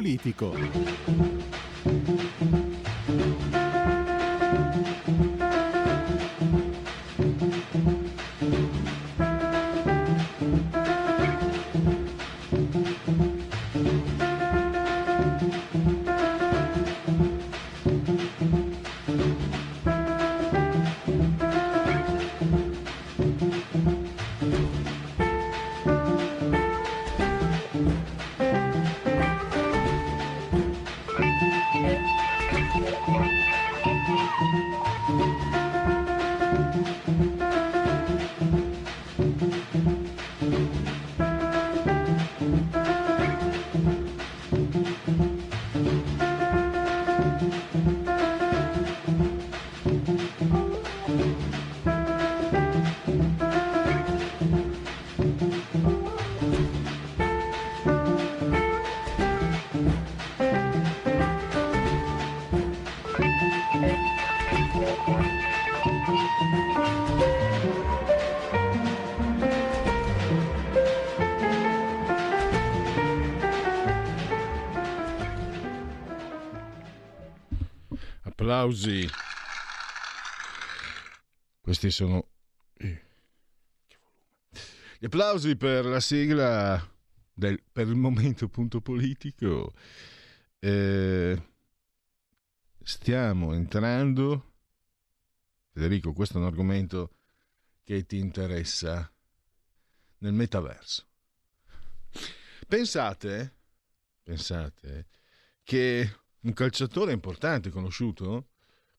politico. Sono gli applausi per la sigla del, per il momento punto politico. Eh, stiamo entrando, Federico, questo è un argomento che ti interessa nel metaverso. Pensate, pensate che un calciatore importante, conosciuto,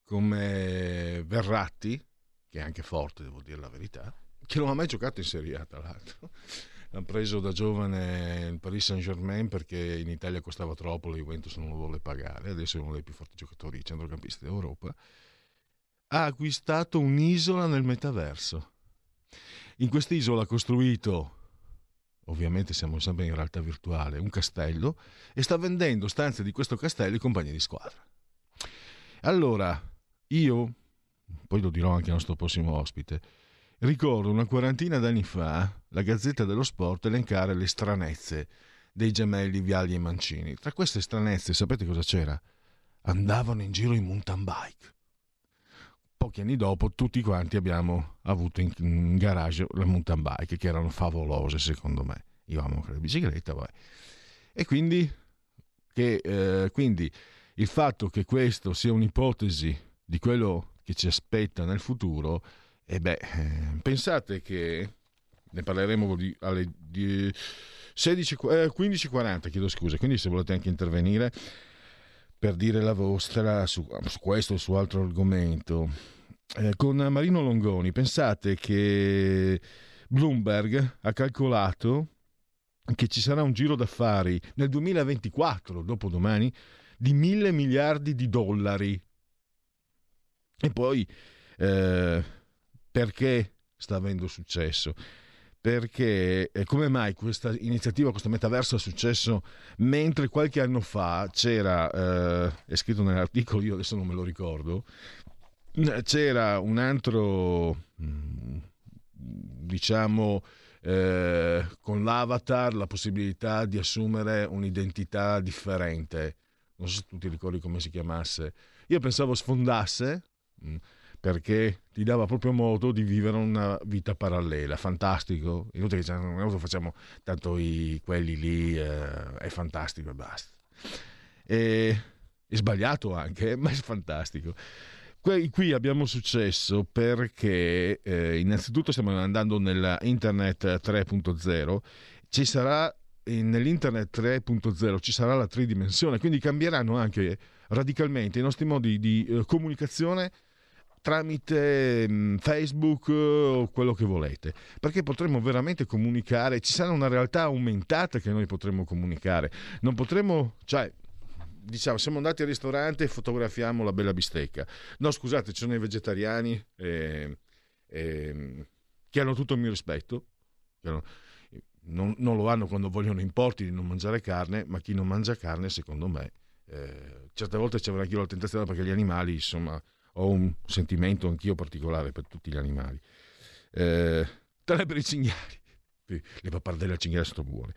come Verratti, che è anche forte, devo dire la verità, che non ha mai giocato in Serie A, tra l'altro. L'hanno preso da giovane il Paris Saint-Germain perché in Italia costava troppo, la Juventus non lo vuole pagare, adesso è uno dei più forti giocatori centrocampisti d'Europa. Ha acquistato un'isola nel metaverso. In quest'isola ha costruito ovviamente siamo sempre in realtà virtuale, un castello e sta vendendo stanze di questo castello ai compagni di squadra. Allora, io, poi lo dirò anche al nostro prossimo ospite, ricordo una quarantina d'anni fa la Gazzetta dello Sport elencare le stranezze dei gemelli Viali e Mancini. Tra queste stranezze, sapete cosa c'era? Andavano in giro in mountain bike pochi anni dopo tutti quanti abbiamo avuto in, garage le mountain bike che erano favolose secondo me. Io amo la bicicletta, vai. E quindi, che, eh, quindi il fatto che questo sia un'ipotesi di quello che ci aspetta nel futuro, e beh, eh, pensate che ne parleremo alle di 16, eh, 15.40, chiedo scusa, quindi se volete anche intervenire per dire la vostra su, su questo o su altro argomento. Eh, con Marino Longoni, pensate che Bloomberg ha calcolato che ci sarà un giro d'affari nel 2024, dopodomani, di mille miliardi di dollari. E poi eh, perché sta avendo successo? perché eh, come mai questa iniziativa, questo metaverso è successo mentre qualche anno fa c'era, eh, è scritto nell'articolo, io adesso non me lo ricordo, c'era un altro, mm, diciamo, eh, con l'avatar la possibilità di assumere un'identità differente. Non so se tu ti ricordi come si chiamasse. Io pensavo sfondasse. Mm, perché ti dava proprio modo di vivere una vita parallela, fantastico. Inutile che noi facciamo tanto i, quelli lì, eh, è fantastico e basta. E, è sbagliato anche, ma è fantastico. Qui, qui abbiamo successo perché eh, innanzitutto stiamo andando nell'internet 3.0, ci sarà nell'internet 3.0 ci sarà la tridimensione, quindi cambieranno anche radicalmente i nostri modi di eh, comunicazione tramite mm, Facebook o quello che volete, perché potremo veramente comunicare, ci sarà una realtà aumentata che noi potremo comunicare, non potremo, cioè diciamo, siamo andati al ristorante e fotografiamo la bella bistecca. No, scusate, ci sono i vegetariani eh, eh, che hanno tutto il mio rispetto, non, non, lo hanno quando vogliono importi di non mangiare carne, ma chi non mangia carne, secondo me, eh, certe volte c'è anche io la tentazione perché gli animali, insomma, ho un sentimento anch'io particolare per tutti gli animali. Eh, per i cinghiali. Le pappardelle al cinghiale sono buone.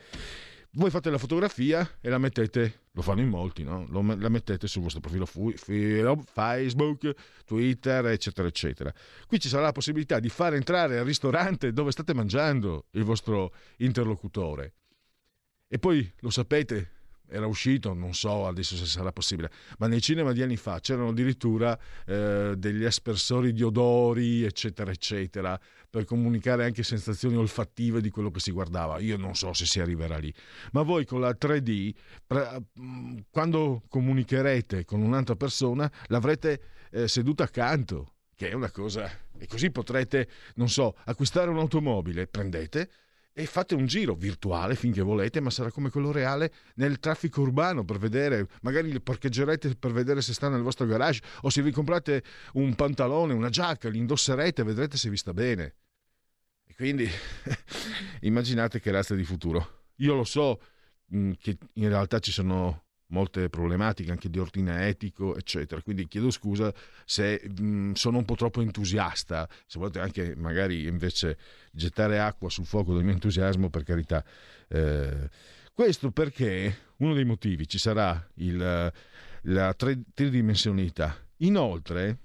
voi fate la fotografia e la mettete, lo fanno in molti, no? La mettete sul vostro profilo Facebook, Twitter, eccetera, eccetera. Qui ci sarà la possibilità di far entrare al ristorante dove state mangiando il vostro interlocutore. E poi lo sapete, era uscito, non so adesso se sarà possibile, ma nei cinema di anni fa c'erano addirittura eh, degli aspersori di odori, eccetera, eccetera, per comunicare anche sensazioni olfattive di quello che si guardava. Io non so se si arriverà lì, ma voi con la 3D, mm, quando comunicherete con un'altra persona, l'avrete eh, seduta accanto che è una cosa e così potrete, non so, acquistare un'automobile, prendete e fate un giro virtuale finché volete, ma sarà come quello reale nel traffico urbano per vedere, magari parcheggerete per vedere se sta nel vostro garage o se vi comprate un pantalone, una giacca, li indosserete e vedrete se vi sta bene. E quindi immaginate che razza di futuro. Io lo so mh, che in realtà ci sono molte problematiche anche di ordine etico, eccetera. Quindi chiedo scusa se mh, sono un po' troppo entusiasta, se volete anche magari invece gettare acqua sul fuoco del mio entusiasmo, per carità. Eh, questo perché uno dei motivi ci sarà il, la tridimensionalità. Inoltre,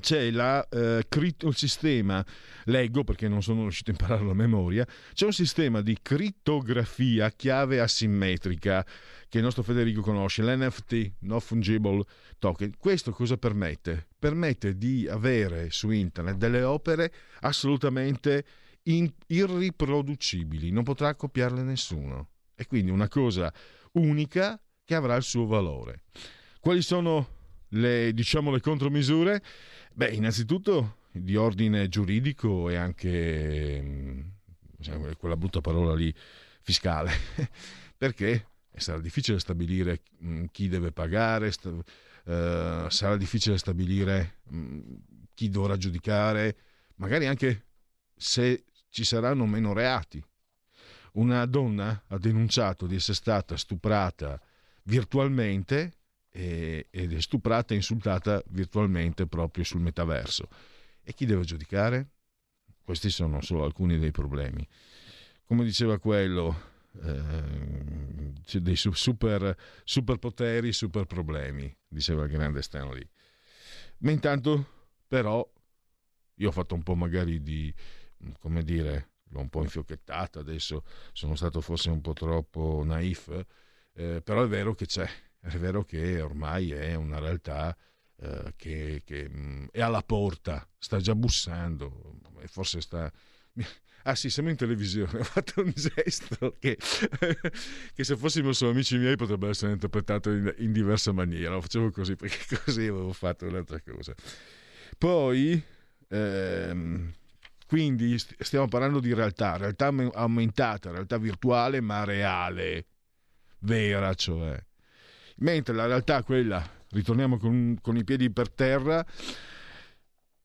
c'è la, eh, il sistema, leggo perché non sono riuscito a impararlo a memoria, c'è un sistema di crittografia chiave asimmetrica che il nostro Federico conosce, l'NFT, No Fungible Token. Questo cosa permette? Permette di avere su internet delle opere assolutamente in, irriproducibili, non potrà copiarle nessuno. E quindi una cosa unica che avrà il suo valore. Quali sono le, diciamo, le contromisure? Beh, innanzitutto di ordine giuridico e anche mm, quella brutta parola lì fiscale, perché sarà difficile stabilire mm, chi deve pagare, uh, sarà difficile stabilire um, chi dovrà giudicare, magari anche se ci saranno meno reati. Una donna ha denunciato di essere stata stuprata virtualmente ed è stuprata e insultata virtualmente proprio sul metaverso. E chi deve giudicare? Questi sono solo alcuni dei problemi. Come diceva quello, eh, dei super, super poteri, super problemi, diceva il grande Stanley. Ma intanto, però, io ho fatto un po' magari di, come dire, l'ho un po' infiocchettata adesso, sono stato forse un po' troppo naif, eh, però è vero che c'è, è vero che ormai è una realtà eh, che, che mh, mm, è alla porta, sta già bussando e forse sta... Ah sì, siamo in televisione, ho fatto un gesto che, che se fossimo solo amici miei potrebbe essere interpretato in, in diversa maniera. Lo facevo così perché così avevo fatto un'altra cosa. Poi, ehm, quindi stiamo parlando di realtà, realtà aumentata, realtà virtuale ma reale, vera cioè mentre la realtà è quella, ritorniamo con, con i piedi per terra,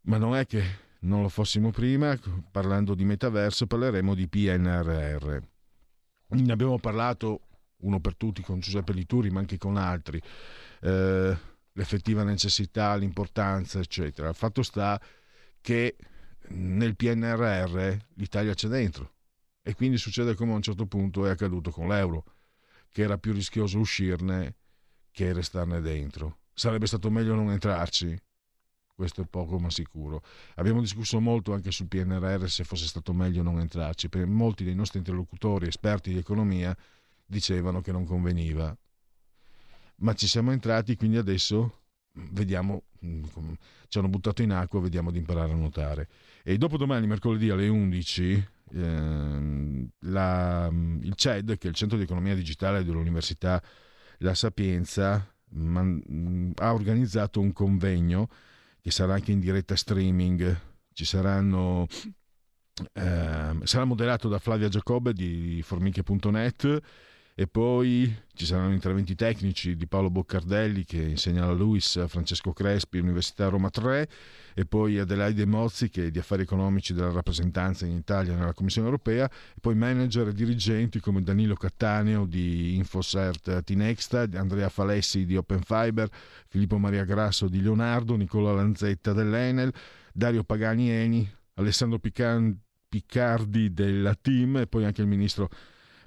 ma non è che non lo fossimo prima, parlando di metaverso parleremo di PNRR. Ne abbiamo parlato uno per tutti con Giuseppe Lituri, ma anche con altri, eh, l'effettiva necessità, l'importanza, eccetera. Il fatto sta che nel PNRR l'Italia c'è dentro e quindi succede come a un certo punto è accaduto con l'euro, che era più rischioso uscirne che restarne dentro. Sarebbe stato meglio non entrarci? Questo è poco ma sicuro. Abbiamo discusso molto anche sul PNRR se fosse stato meglio non entrarci, perché molti dei nostri interlocutori esperti di economia dicevano che non conveniva. Ma ci siamo entrati, quindi adesso vediamo, ci hanno buttato in acqua, vediamo di imparare a nuotare. E dopo domani, mercoledì alle 11, eh, la, il CED, che è il Centro di Economia Digitale dell'Università la Sapienza man, ha organizzato un convegno che sarà anche in diretta streaming. Ci saranno eh, sarà moderato da Flavia Giacobbe di formiche.net e poi ci saranno interventi tecnici di Paolo Boccardelli che insegna alla LUIS, Francesco Crespi, Università Roma 3 e poi Adelaide Mozzi che è di affari economici della rappresentanza in Italia nella Commissione europea e poi manager e dirigenti come Danilo Cattaneo di Infosert Tinexta, Andrea Falessi di Open Fiber, Filippo Maria Grasso di Leonardo, Nicola Lanzetta dell'Enel, Dario Pagani Eni, Alessandro Piccardi della Team e poi anche il ministro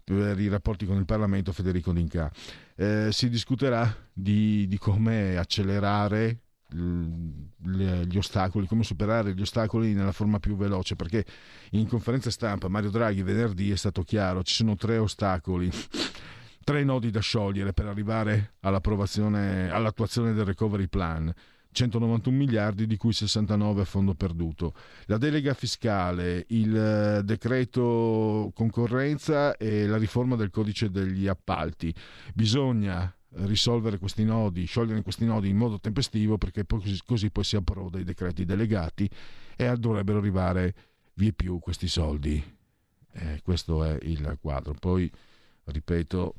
per i rapporti con il Parlamento Federico D'Inca. Eh, si discuterà di, di come accelerare gli ostacoli, come superare gli ostacoli nella forma più veloce, perché in conferenza stampa Mario Draghi venerdì è stato chiaro, ci sono tre ostacoli, tre nodi da sciogliere per arrivare all'approvazione, all'attuazione del recovery plan. 191 miliardi di cui 69 a fondo perduto. La delega fiscale, il eh, decreto concorrenza e la riforma del codice degli appalti. Bisogna risolvere questi nodi, sciogliere questi nodi in modo tempestivo perché poi, così poi si approda i decreti delegati e dovrebbero arrivare via più questi soldi. Eh, questo è il quadro. Poi, ripeto,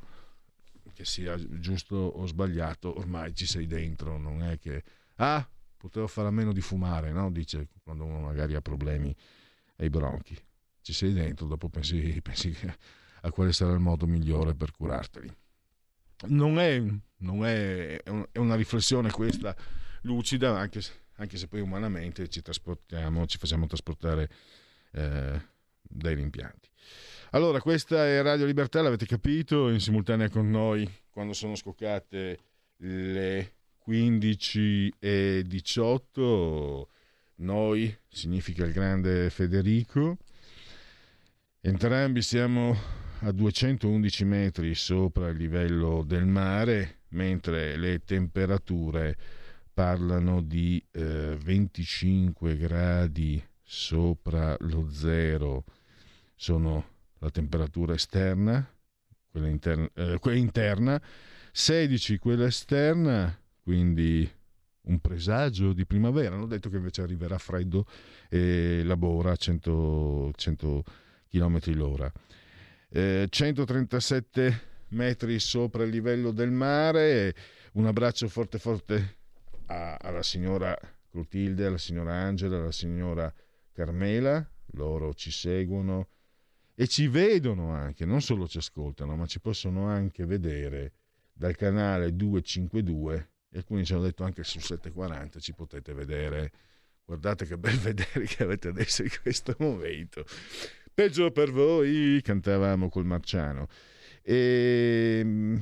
che sia giusto o sbagliato, ormai ci sei dentro, non è che... Ah, potevo fare a meno di fumare, no? Dice quando uno magari ha problemi ai bronchi. Ci sei dentro, dopo pensi, pensi a quale sarà il modo migliore per curarteli non è, non è, è una riflessione questa lucida, anche se, anche se poi umanamente ci trasportiamo, ci facciamo trasportare eh, dai rimpianti. Allora, questa è Radio Libertà, l'avete capito, in simultanea con noi quando sono scoccate le 15 e 18. Noi significa il grande Federico. Entrambi siamo a 211 metri sopra il livello del mare, mentre le temperature parlano di eh, 25 gradi sopra lo zero, sono la temperatura esterna, quella interna, eh, quella interna 16 quella esterna, quindi un presagio di primavera. Hanno detto che invece arriverà freddo e labora a 100, 100 km l'ora eh, 137 metri sopra il livello del mare. Un abbraccio forte forte a, alla signora Clotilde, alla signora Angela, alla signora Carmela. Loro ci seguono e ci vedono anche, non solo ci ascoltano, ma ci possono anche vedere dal canale 252 e alcuni ci hanno detto anche sul 740 ci potete vedere. Guardate che bel vedere che avete adesso in questo momento. Peggio per voi, cantavamo col Marciano. E,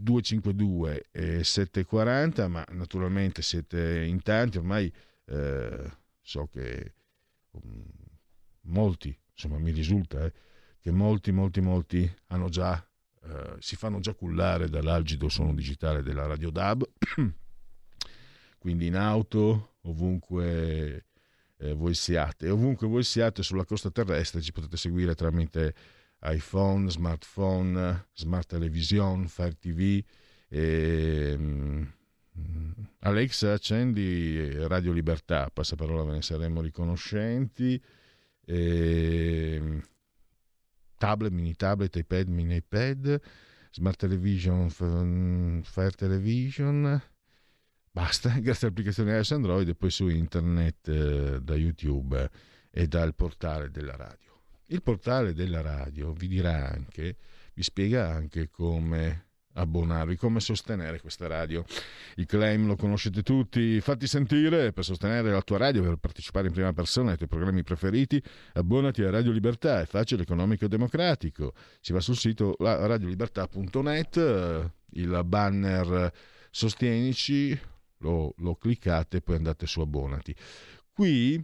252 e 740, ma naturalmente siete in tanti, ormai eh, so che um, molti, insomma mi risulta eh, che molti, molti, molti hanno già, eh, si fanno già cullare dall'algido suono digitale della Radio DAB, quindi in auto, ovunque eh, voi siate. Ovunque voi siate sulla costa terrestre ci potete seguire tramite iPhone, smartphone, smart television, Fire TV. E, um, Alexa, accendi Radio Libertà, passaparola ve ne saremo riconoscenti. E, tablet, mini tablet, iPad, mini iPad, smart television, Fire Television, Basta, grazie all'applicazione iOS Android e poi su internet eh, da YouTube e dal portale della radio. Il portale della radio vi dirà anche, vi spiega anche come abbonarvi, come sostenere questa radio. Il claim lo conoscete tutti, fatti sentire per sostenere la tua radio, per partecipare in prima persona ai tuoi programmi preferiti, abbonati a Radio Libertà, è facile, economico e democratico. Si va sul sito radiolibertà.net, il banner Sostienici, lo, lo cliccate e poi andate su abbonati. Qui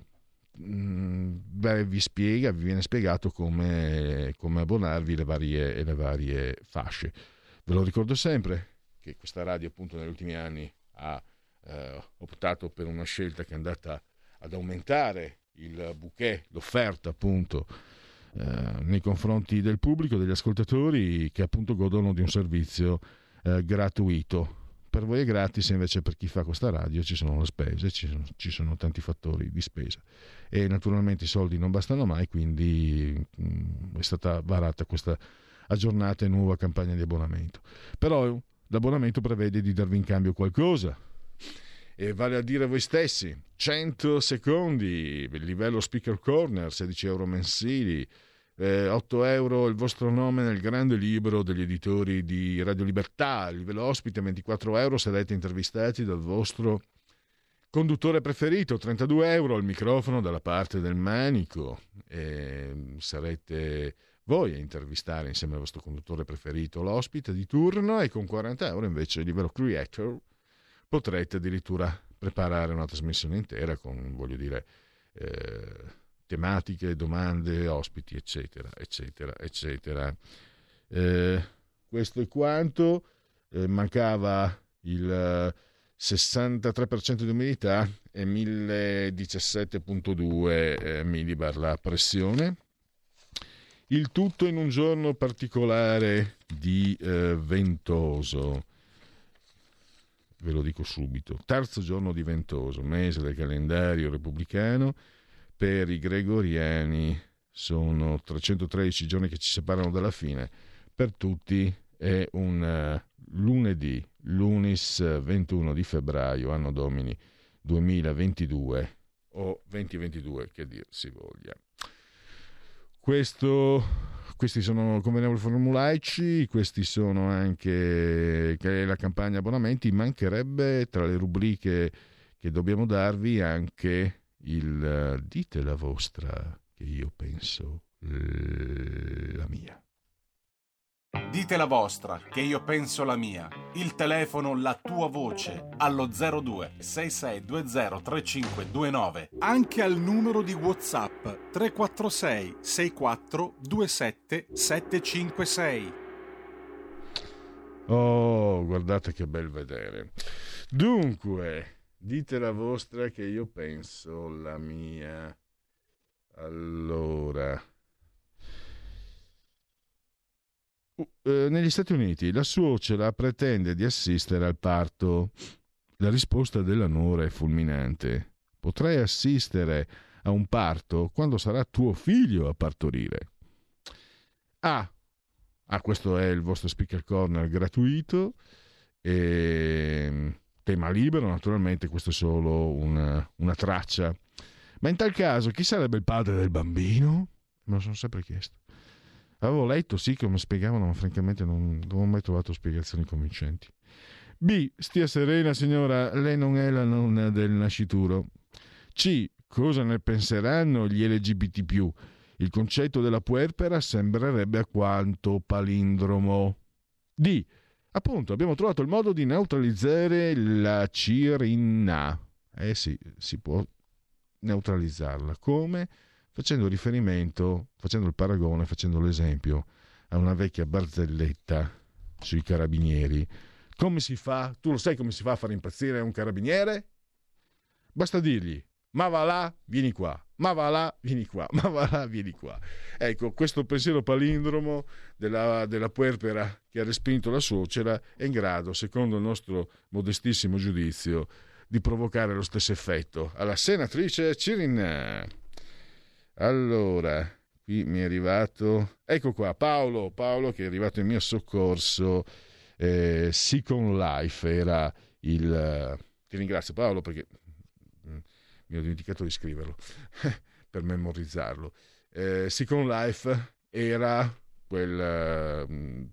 mh, mm, beh, vi spiega, vi viene spiegato come, come abbonarvi le varie, le varie fasce. Ve lo ricordo sempre che questa radio appunto negli ultimi anni ha eh, optato per una scelta che è andata ad aumentare il bouquet, l'offerta appunto eh, nei confronti del pubblico, degli ascoltatori che appunto godono di un servizio eh, gratuito per voi è gratis, invece per chi fa questa radio ci sono le spese, ci sono, ci sono tanti fattori di spesa. E naturalmente i soldi non bastano mai, quindi mh, mm, è stata varata questa aggiornata e nuova campagna di abbonamento. Però l'abbonamento prevede di darvi in cambio qualcosa, e vale a dire voi stessi 100 secondi livello speaker corner 16 euro mensili eh, 8 euro il vostro nome nel grande libro degli editori di Radio Libertà, il livello ospite 24 euro sarete intervistati dal vostro conduttore preferito, 32 euro il microfono dalla parte del manico, e sarete voi a intervistare insieme al vostro conduttore preferito l'ospite di turno e con 40 euro invece a livello creator potrete addirittura preparare una trasmissione intera con, voglio dire, eh, tematiche, domande, ospiti, eccetera, eccetera, eccetera. Eh, questo è quanto. Eh, mancava il 63% di umidità e 1017.2 eh, millibar la pressione. Il tutto in un giorno particolare di eh, ventoso. Ve lo dico subito. Terzo giorno di ventoso, mese del calendario repubblicano. Per i gregoriani sono 313 giorni che ci separano dalla fine. Per tutti è un uh, lunedì, lunis 21 di febbraio, anno domini 2022 o 2022 che dir si voglia. Questo, questi sono convenevoli formulaici, questi sono anche la campagna abbonamenti, mancherebbe tra le rubriche che dobbiamo darvi anche il dite la vostra che io penso la mia. Dite la vostra, che io penso la mia. Il telefono, la tua voce, allo 02 6620 3529. Anche al numero di WhatsApp 346 64 27 756. Oh, guardate che bel vedere. Dunque, dite la vostra che io penso la mia. Allora, eh, negli Stati Uniti la suocera pretende di assistere al parto. La risposta della nuora è fulminante. Potrai assistere a un parto quando sarà tuo figlio a partorire. Ah, ah questo è il vostro speaker corner gratuito. E, tema libero, naturalmente, questo è solo una, una traccia. Ma in tal caso, chi sarebbe il padre del bambino? Me lo sono sempre chiesto. Avevo letto, sì, come spiegavano, ma francamente non, non ho mai trovato spiegazioni convincenti. B. Stia serena, signora, lei non è la nonna del nascituro. C. Cosa ne penseranno gli LGBT? Il concetto della puerpera sembrerebbe alquanto palindromo. D. Appunto, abbiamo trovato il modo di neutralizzare la cirinna. Eh sì, si può neutralizzarla. Come? facendo riferimento, facendo il paragone, facendo l'esempio a una vecchia barzelletta sui carabinieri. Come si fa? Tu lo sai come si fa a far impazzire un carabiniere? Basta dirgli, ma va là, vieni qua, ma va là, vieni qua, ma va là, vieni qua. Ecco, questo pensiero palindromo della, della puerpera che ha respinto la suocera è in grado, secondo il nostro modestissimo giudizio, di provocare lo stesso effetto alla senatrice Cirin. Allora, qui mi è arrivato, ecco qua, Paolo, Paolo che è arrivato in mio soccorso, eh, Second Life era il... Ti ringrazio Paolo perché mi ho dimenticato di scriverlo per memorizzarlo. Eh, Second Life era quel... Mm,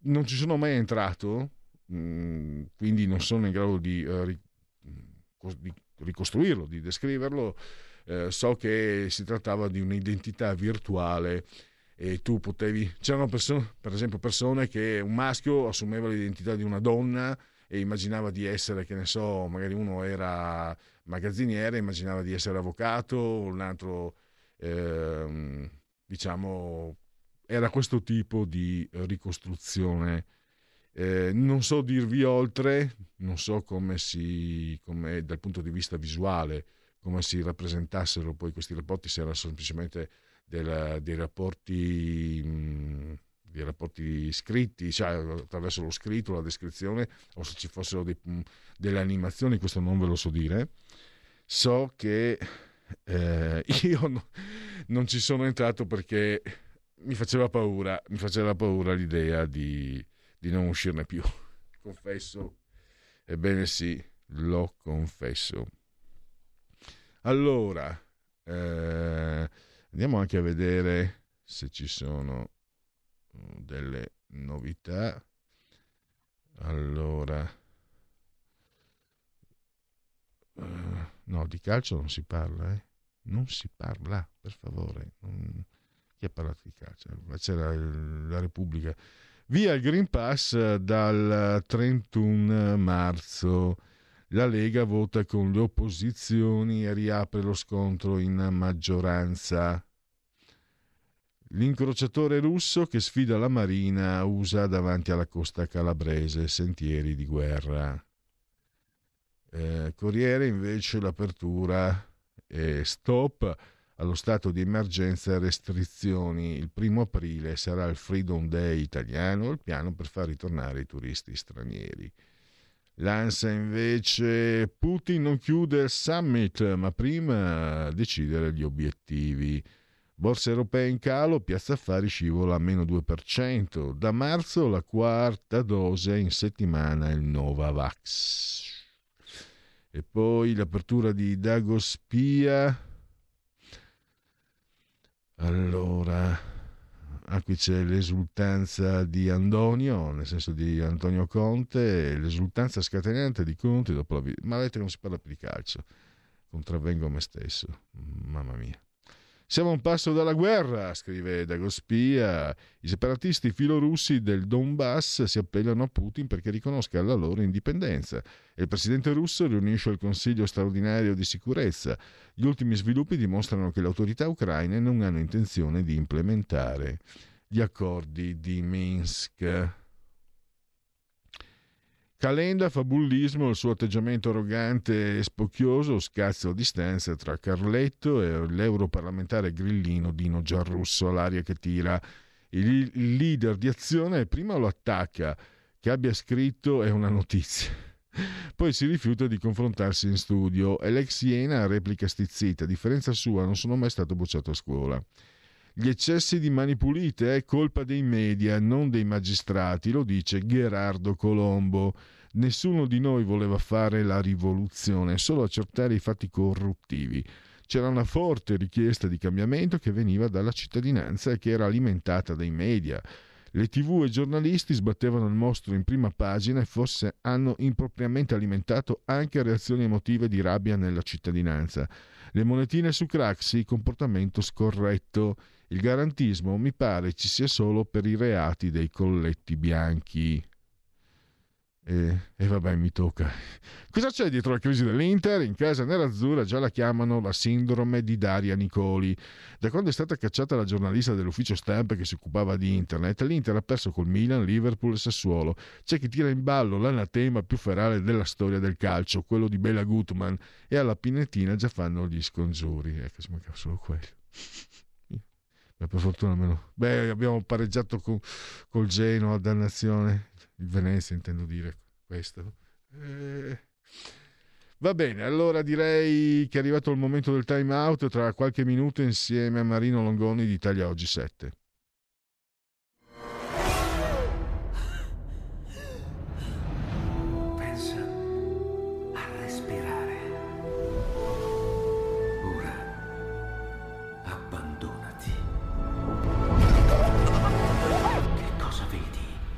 non ci sono mai entrato, mm, quindi non sono in grado di, uh, di ricostruirlo, di descriverlo eh, so che si trattava di un'identità virtuale e tu potevi c'erano persone, per esempio persone che un maschio assumeva l'identità di una donna e immaginava di essere che ne so magari uno era magazziniere immaginava di essere avvocato un altro eh, diciamo era questo tipo di ricostruzione. Eh, non so dirvi oltre non so come si come dal punto di vista visuale come si rappresentassero poi questi rapporti, se erano semplicemente della, dei, rapporti, mh, dei rapporti scritti, cioè attraverso lo scritto, la descrizione, o se ci fossero dei, delle animazioni, questo non ve lo so dire. So che eh, io no, non ci sono entrato perché mi faceva paura, mi faceva paura l'idea di, di non uscirne più. Confesso, ebbene sì, lo confesso. Allora, eh, andiamo anche a vedere se ci sono delle novità. Allora, uh, no, di calcio non si parla, eh? Non si parla, per favore. Chi ha parlato di calcio? C'era la Repubblica. Via il Green Pass dal 31 marzo. La Lega vota con le opposizioni e riapre lo scontro in maggioranza. L'incrociatore russo che sfida la Marina usa davanti alla costa calabrese sentieri di guerra. Eh, Corriere invece l'apertura è stop allo stato di emergenza e restrizioni. Il primo aprile sarà il Freedom Day italiano, il piano per far ritornare i turisti stranieri. L'ANSA invece Putin non chiude il summit, ma prima decidere gli obiettivi. Borse europee in calo, Piazza Affari scivola a meno 2%. Da marzo la quarta dose in settimana il Novavax. E poi l'apertura di Dagospia. Allora, ah, qui c'è l'esultanza di Antonio, nel senso di Antonio Conte, l'esultanza scatenante di Conte dopo la vita. Ma vedete non si parla più di calcio. Contravvengo a me stesso. Mamma mia. Siamo a un passo dalla guerra, scrive Dagospia. I separatisti filorussi del Donbass si appellano a Putin perché riconosca la loro indipendenza e il presidente russo riunisce il Consiglio straordinario di sicurezza. Gli ultimi sviluppi dimostrano che le autorità ucraine non hanno intenzione di implementare gli accordi di Minsk. Calenda fa bullismo, il suo atteggiamento arrogante e spocchioso scazza a distanza tra Carletto e l'europarlamentare grillino Dino Giarrusso all'aria che tira. Il leader di azione prima lo attacca, che abbia scritto è una notizia. Poi si rifiuta di confrontarsi in studio e l'ex Iena replica stizzita. A differenza sua, non sono mai stato bocciato a scuola. Gli eccessi di mani pulite è colpa dei media, non dei magistrati, lo dice Gerardo Colombo. Nessuno di noi voleva fare la rivoluzione, solo accertare i fatti corruttivi. C'era una forte richiesta di cambiamento che veniva dalla cittadinanza e che era alimentata dai media. Le tv e i giornalisti sbattevano il mostro in prima pagina e forse hanno impropriamente alimentato anche reazioni emotive di rabbia nella cittadinanza. Le monetine su Craxi, comportamento scorretto. Il garantismo mi pare ci sia solo per i reati dei colletti bianchi. E, e, vabbè, mi tocca. Cosa c'è dietro la crisi dell'Inter? In casa nerazzurra già la chiamano la sindrome di Daria Nicoli. Da quando è stata cacciata la giornalista dell'ufficio stampa che si occupava di internet, l'Inter ha perso col Milan, Liverpool e Sassuolo. C'è chi tira in ballo l'anatema più ferale della storia del calcio, quello di Bela Gutman, e alla Pinettina già fanno gli scongiuri. Ecco, ci mancava solo quello. Beh, per fortuna meno. Beh, abbiamo pareggiato con, col Genoa, dannazione. Il Venezia, intendo dire questo. Eh... Va bene, allora direi che è arrivato il momento del time out tra qualche minuto insieme a Marino Longoni di Italia Oggi 7.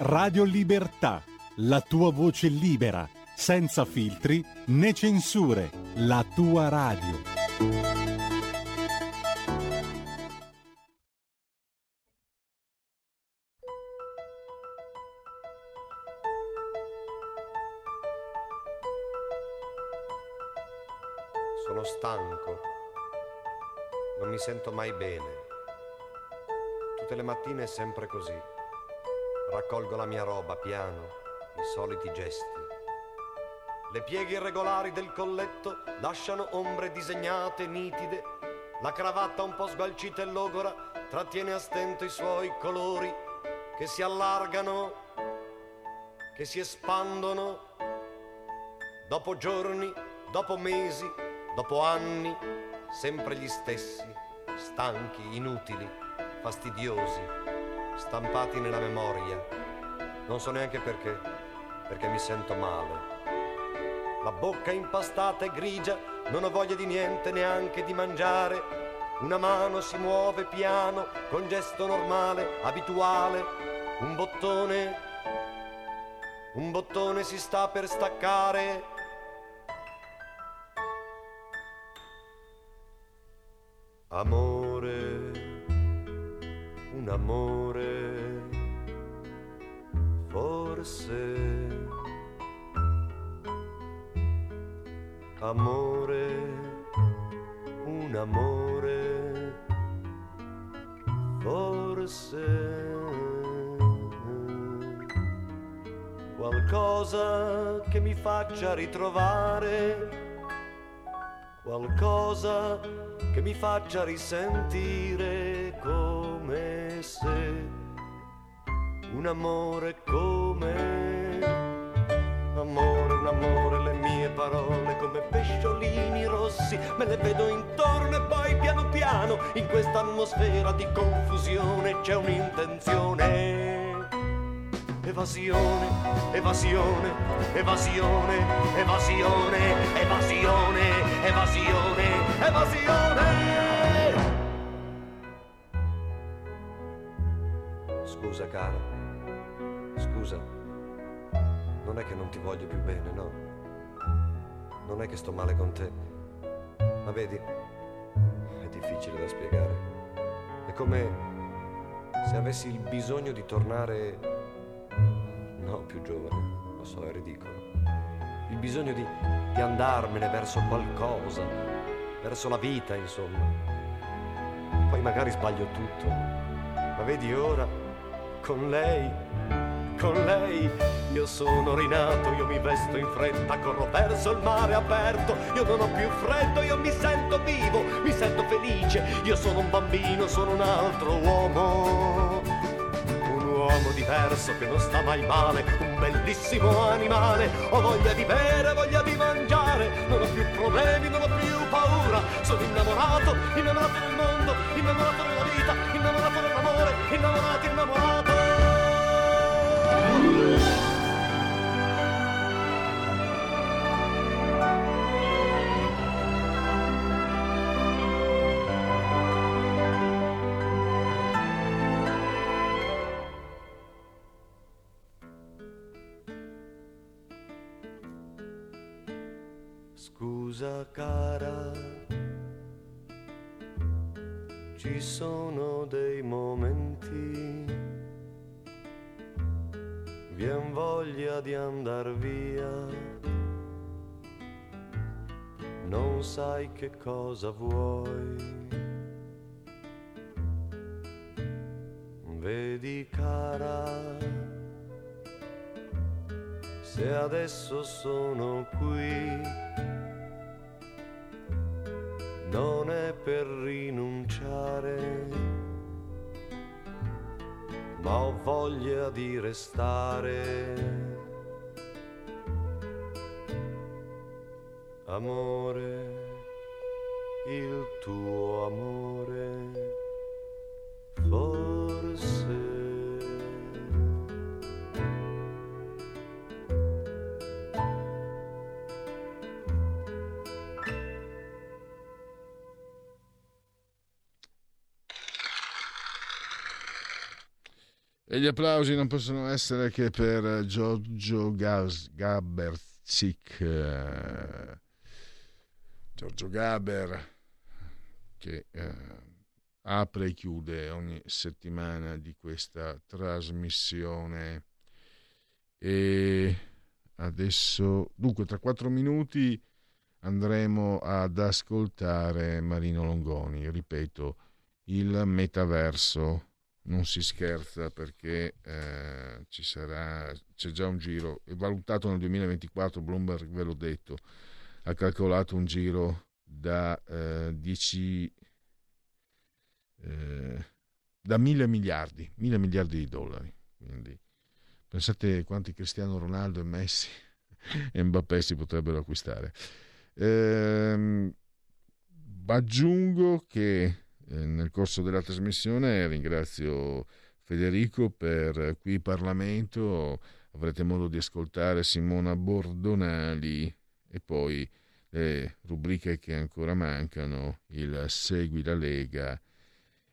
Radio Libertà. La tua voce libera, senza filtri né censure. La tua radio. Sono stanco. Non mi sento mai bene. Tutte le mattine è sempre così. Raccolgo la mia roba piano, i soliti gesti. Le pieghe irregolari del colletto lasciano ombre disegnate nitide. La cravatta un po' sgualcita e logora trattiene a stento i suoi colori che si allargano, che si espandono. Dopo giorni, dopo mesi, dopo anni, sempre gli stessi, stanchi, inutili, fastidiosi, stampati nella memoria. Non so neanche perché, perché mi sento male. La bocca impastata e grigia, non ho voglia di niente, neanche di mangiare. Una mano si muove piano, con gesto normale, abituale. Un bottone, un bottone si sta per staccare. Amore, un amore, forse. Amore, un amore, forse. Qualcosa che mi faccia ritrovare, qualcosa che mi faccia risentire come se un amore come amore, un amore, le mie parole come pesciolini rossi, me le vedo intorno e poi piano piano in questa atmosfera di confusione c'è un'intenzione. Evasione, evasione, evasione, evasione, evasione, evasione, evasione. Scusa cara, scusa, non è che non ti voglio più bene, no? Non è che sto male con te, ma vedi, è difficile da spiegare. È come se avessi il bisogno di tornare, no, più giovane, lo so, è ridicolo. Il bisogno di, di andarmene verso qualcosa, verso la vita, insomma. Poi magari sbaglio tutto, ma vedi ora, con lei, con lei, io sono rinato, io mi vesto in fretta, corro verso il mare aperto, io non ho più freddo, io mi sento vivo, mi sento felice, io sono un bambino, sono un altro uomo. Un uomo diverso che non sta mai male, un bellissimo animale, ho voglia di bere, voglia di mangiare, non ho più problemi, non ho più paura, sono innamorato, innamorato del mondo, innamorato della vita, innamorato dell'amore, innamorato, innamorato. Thank you. Voglia di andar via, non sai che cosa vuoi. Vedi cara, se adesso sono qui non è per rinunciare, voglia di restare. Amore, il tuo amore, Gli applausi non possono essere che per Giorgio Gaberzik. eh, Giorgio Gaber che eh, apre e chiude ogni settimana di questa trasmissione. E adesso, dunque, tra quattro minuti andremo ad ascoltare Marino Longoni, ripeto, il metaverso non si scherza perché eh, ci sarà, c'è già un giro, è valutato nel 2024, Bloomberg ve l'ho detto, ha calcolato un giro da eh, 10 eh, da mille miliardi, mille miliardi di dollari. Quindi pensate quanti Cristiano Ronaldo e Messi e Mbappé si potrebbero acquistare. Ehm, aggiungo che nel corso della trasmissione ringrazio Federico per qui Parlamento, avrete modo di ascoltare Simona Bordonali e poi le rubriche che ancora mancano, il Segui la Lega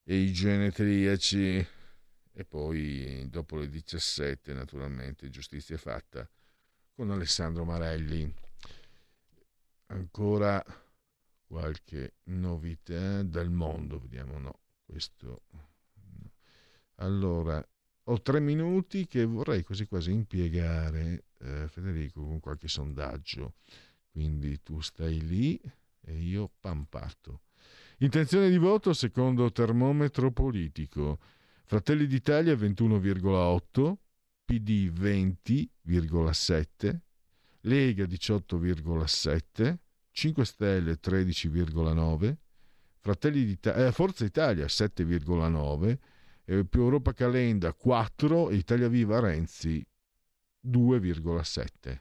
e i genetriaci e poi dopo le 17 naturalmente giustizia fatta con Alessandro Marelli. Ancora qualche novità dal mondo, vediamo no, questo allora ho tre minuti che vorrei così quasi impiegare eh, Federico con qualche sondaggio. Quindi tu stai lì e io pam parto. Intenzione di voto secondo termometro politico. Fratelli d'Italia 21,8 PD 20,7 Lega 18,7 5 Stelle 13,9 Fratelli d'Italia, eh, Forza Italia 7,9 eh, più Europa Calenda 4 e Italia Viva Renzi 2,7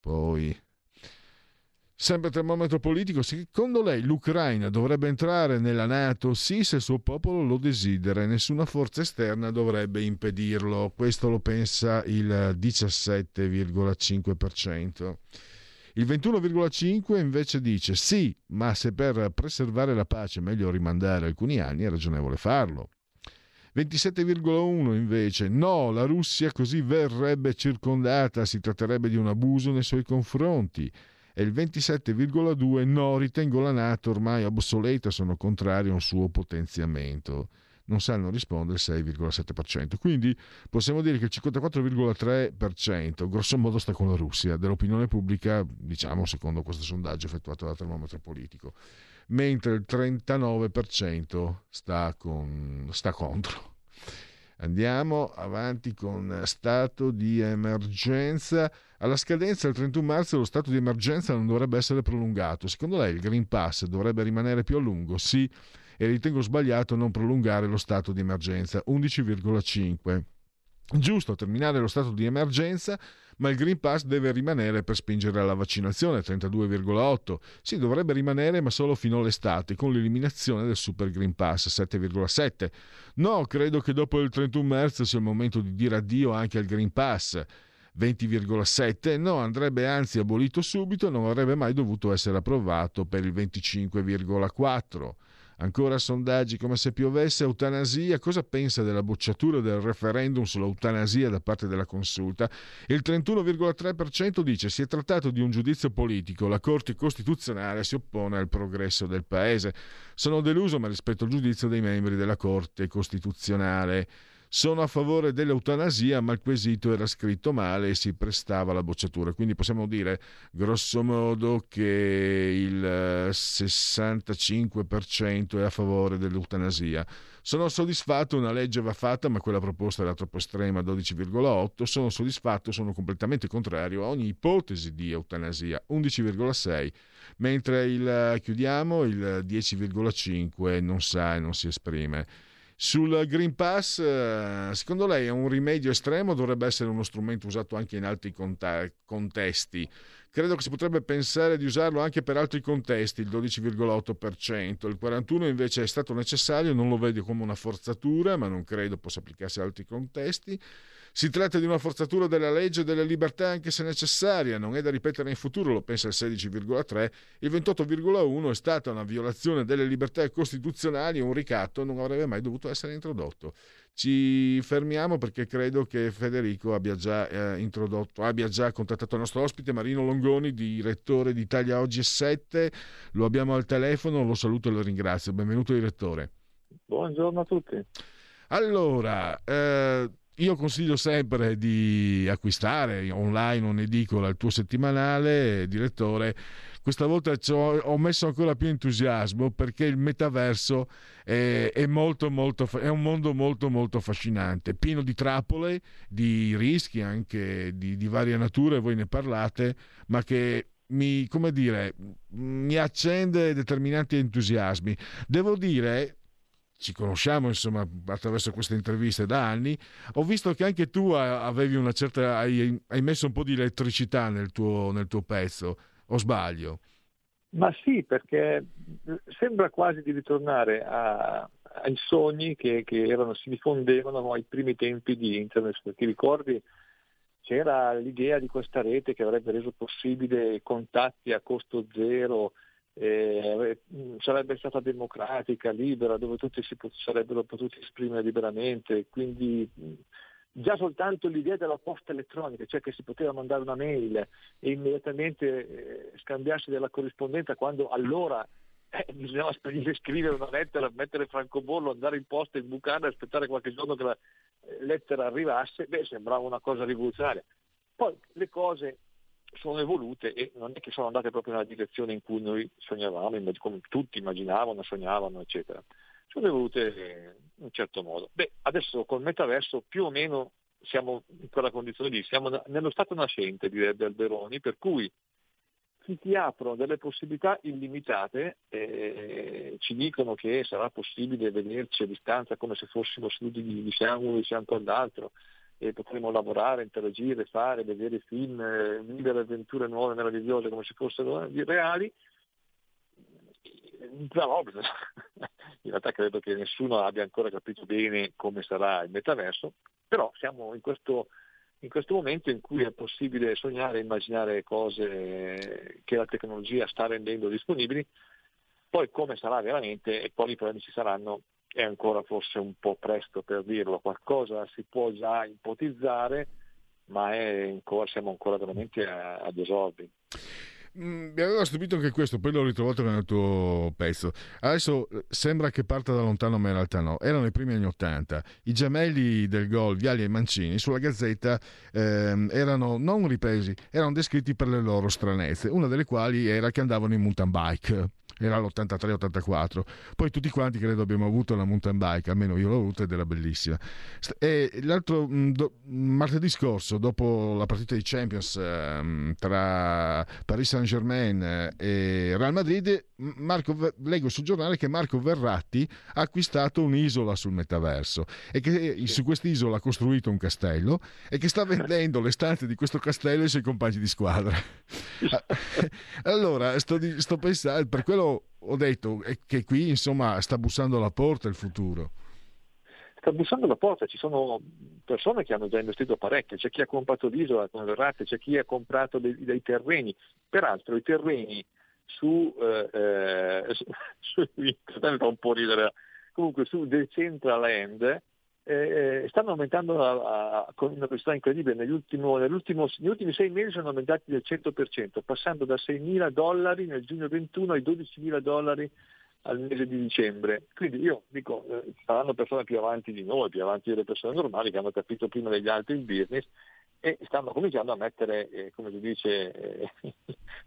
poi Sempre termometro politico, secondo lei l'Ucraina dovrebbe entrare nella Nato? Sì, se il suo popolo lo desidera e nessuna forza esterna dovrebbe impedirlo. Questo lo pensa il 17,5%. Il 21,5% invece dice sì, ma se per preservare la pace è meglio rimandare alcuni anni è ragionevole farlo. 27,1 invece no, la Russia così verrebbe circondata, si tratterebbe di un abuso nei suoi confronti e il 27,2 no, ritengo la Nato ormai obsoleta, sono contrario a un suo potenziamento. Non sanno rispondere il 6,7%. Quindi possiamo dire che il 54,3% grosso modo sta con la Russia, dell'opinione pubblica, diciamo secondo questo sondaggio effettuato dal termometro politico, mentre il 39% sta, con, sta contro. Andiamo avanti con stato di emergenza. Alla scadenza del 31 marzo lo stato di emergenza non dovrebbe essere prolungato. Secondo lei il Green Pass dovrebbe rimanere più a lungo? Sì, e ritengo sbagliato non prolungare lo stato di emergenza. 11,5. Giusto terminare lo stato di emergenza ma il Green Pass deve rimanere per spingere alla vaccinazione, 32,8. Sì, dovrebbe rimanere, ma solo fino all'estate, con l'eliminazione del Super Green Pass, 7,7. No, credo che dopo il 31 marzo sia il momento di dire addio anche al Green Pass. 20,7 no, andrebbe anzi abolito subito non avrebbe mai dovuto essere approvato per il 25,4. Ancora sondaggi come se piovesse eutanasia. Cosa pensa della bocciatura del referendum sull'eutanasia da parte della consulta? Il 31,3% dice si è trattato di un giudizio politico, la Corte Costituzionale si oppone al progresso del Paese. Sono deluso ma rispetto al giudizio dei membri della Corte Costituzionale. Sono a favore dell'eutanasia, ma il quesito era scritto male e si prestava alla bocciatura. Quindi possiamo dire, grosso modo, che il 65% è a favore dell'eutanasia. Sono soddisfatto, una legge va fatta, ma quella proposta era troppo estrema, 12,8. Sono soddisfatto, sono completamente contrario a ogni ipotesi di eutanasia, 11,6. Mentre il, chiudiamo, il 10,5 non sa e non si esprime. Sul Green Pass, eh, secondo lei è un rimedio estremo dovrebbe essere uno strumento usato anche in altri contesti? Credo che si potrebbe pensare di usarlo anche per altri contesti, il 12,8%. Il 41% invece è stato necessario, non lo vedo come una forzatura, ma non credo possa applicarsi a altri contesti. Si tratta di una forzatura della legge e delle libertà anche se necessaria, non è da ripetere in futuro, lo pensa il 16,3, il 28,1 è stata una violazione delle libertà costituzionali, un ricatto non avrebbe mai dovuto essere introdotto. Ci fermiamo perché credo che Federico abbia già eh, introdotto, abbia già contattato il nostro ospite Marino Longoni, direttore di Italia Oggi e 7. Lo abbiamo al telefono, lo saluto e lo ringrazio. Benvenuto direttore. Buongiorno a tutti. Allora, eh, io consiglio sempre di acquistare online o in edicola il tuo settimanale, direttore, questa volta ho messo ancora più entusiasmo perché il metaverso è, è, molto, molto, è un mondo molto molto affascinante, pieno di trappole, di rischi anche di, di varia natura, voi ne parlate, ma che mi, come dire, mi accende determinati entusiasmi. Devo dire, ci conosciamo insomma attraverso queste interviste da anni, ho visto che anche tu avevi una certa, hai, hai messo un po' di elettricità nel tuo, nel tuo pezzo, o sbaglio? Ma sì, perché sembra quasi di ritornare a, ai sogni che, che erano, si diffondevano ai primi tempi di internet, perché ricordi c'era l'idea di questa rete che avrebbe reso possibile contatti a costo zero, eh, sarebbe stata democratica, libera, dove tutti si pot- sarebbero potuti esprimere liberamente, quindi già soltanto l'idea della posta elettronica, cioè che si poteva mandare una mail e immediatamente eh, scambiarsi della corrispondenza quando allora eh, bisognava scrivere una lettera, mettere francobollo, andare in posta, imbucarla e aspettare qualche giorno che la eh, lettera arrivasse, beh sembrava una cosa rivoluzionaria. Poi le cose sono evolute e non è che sono andate proprio nella direzione in cui noi sognavamo, come tutti immaginavano, sognavano, eccetera. Sono evolute in un certo modo. Beh, adesso col metaverso più o meno siamo in quella condizione lì, siamo nello stato nascente, direbbe Alberoni, per cui si ti aprono delle possibilità illimitate, eh, ci dicono che sarà possibile vederci a distanza come se fossimo seduti di, di fianco di fianco all'altro, e potremo lavorare, interagire, fare, vedere film, eh, vivere avventure nuove, meravigliose come se fossero eh, reali. Però in realtà credo che nessuno abbia ancora capito bene come sarà il metaverso, però siamo in questo, in questo momento in cui è possibile sognare e immaginare cose che la tecnologia sta rendendo disponibili, poi come sarà veramente e quali problemi ci saranno è ancora forse un po' presto per dirlo, qualcosa si può già ipotizzare, ma ancora, siamo ancora veramente ad esordi. Mm, mi aveva stupito anche questo, poi l'ho ritrovato nel tuo pezzo. Adesso eh, sembra che parta da lontano, ma in realtà no. Erano i primi anni Ottanta. I gemelli del gol, Viali e Mancini, sulla Gazzetta ehm, erano non ripresi, erano descritti per le loro stranezze, una delle quali era che andavano in mountain bike era l'83-84. Poi tutti quanti credo abbiamo avuto la mountain bike, almeno io l'ho avuta ed era bellissima. E l'altro mm, do, martedì scorso, dopo la partita di Champions eh, tra Paris Saint-Germain e Real Madrid, Marco, leggo sul giornale che Marco Verratti ha acquistato un'isola sul metaverso e che su quest'isola ha costruito un castello e che sta vendendo le stanze di questo castello ai suoi compagni di squadra. allora, sto, sto pensando, per quello ho detto che qui insomma sta bussando alla porta il futuro. Sta bussando alla porta, ci sono persone che hanno già investito parecchio, c'è chi ha comprato l'isola con Verratti, c'è chi ha comprato dei, dei terreni, peraltro i terreni su, eh, eh, su, su un po' ridere, comunque su Decentraland eh, stanno aumentando a, a, con una velocità incredibile. Negli, ultimo, negli, ultimi sei mesi sono aumentati del 100%, passando da 6.000 dollari nel giugno 21 ai 12.000 dollari al mese di dicembre. Quindi io dico, eh, saranno persone più avanti di noi, più avanti delle persone normali che hanno capito prima degli altri il business e stanno cominciando a mettere, eh, come si dice, eh,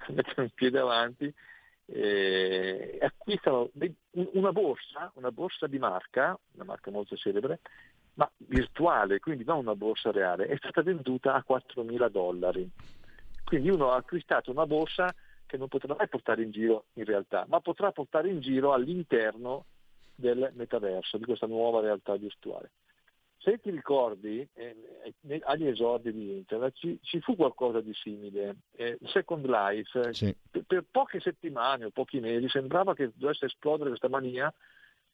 a mettere un piede avanti eh, acquistano una borsa, una borsa di marca, una marca molto celebre, ma virtuale, quindi non una borsa reale, è stata venduta a 4.000 dollari. Quindi uno ha acquistato una borsa che non potrà mai portare in giro in realtà, ma potrà portare in giro all'interno del metaverso, di questa nuova realtà virtuale. Se ti ricordi, eh, agli esordi di Internet ci, ci, fu qualcosa di simile. Eh, Second Life, sì. per, per, poche settimane o pochi mesi sembrava che dovesse esplodere questa mania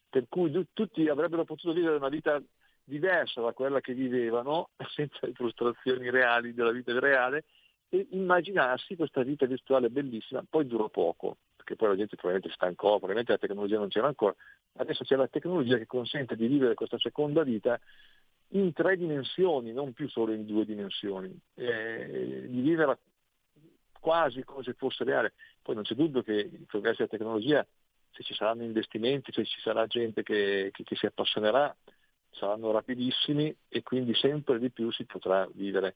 per cui tutti avrebbero potuto vivere una vita diversa da quella che vivevano, senza le frustrazioni reali della vita reale, e immaginarsi questa vita virtuale bellissima. Poi durò poco, perché poi la gente probabilmente stancò, probabilmente la tecnologia non c'era ancora. Adesso c'è la tecnologia che consente di vivere questa seconda vita in tre dimensioni, non più solo in due dimensioni, eh, di vivere quasi come se fosse reale. Poi non c'è dubbio che i progressi della tecnologia, se ci saranno investimenti, se ci sarà gente che, che, che si appassionerà, saranno rapidissimi e quindi sempre di più si potrà vivere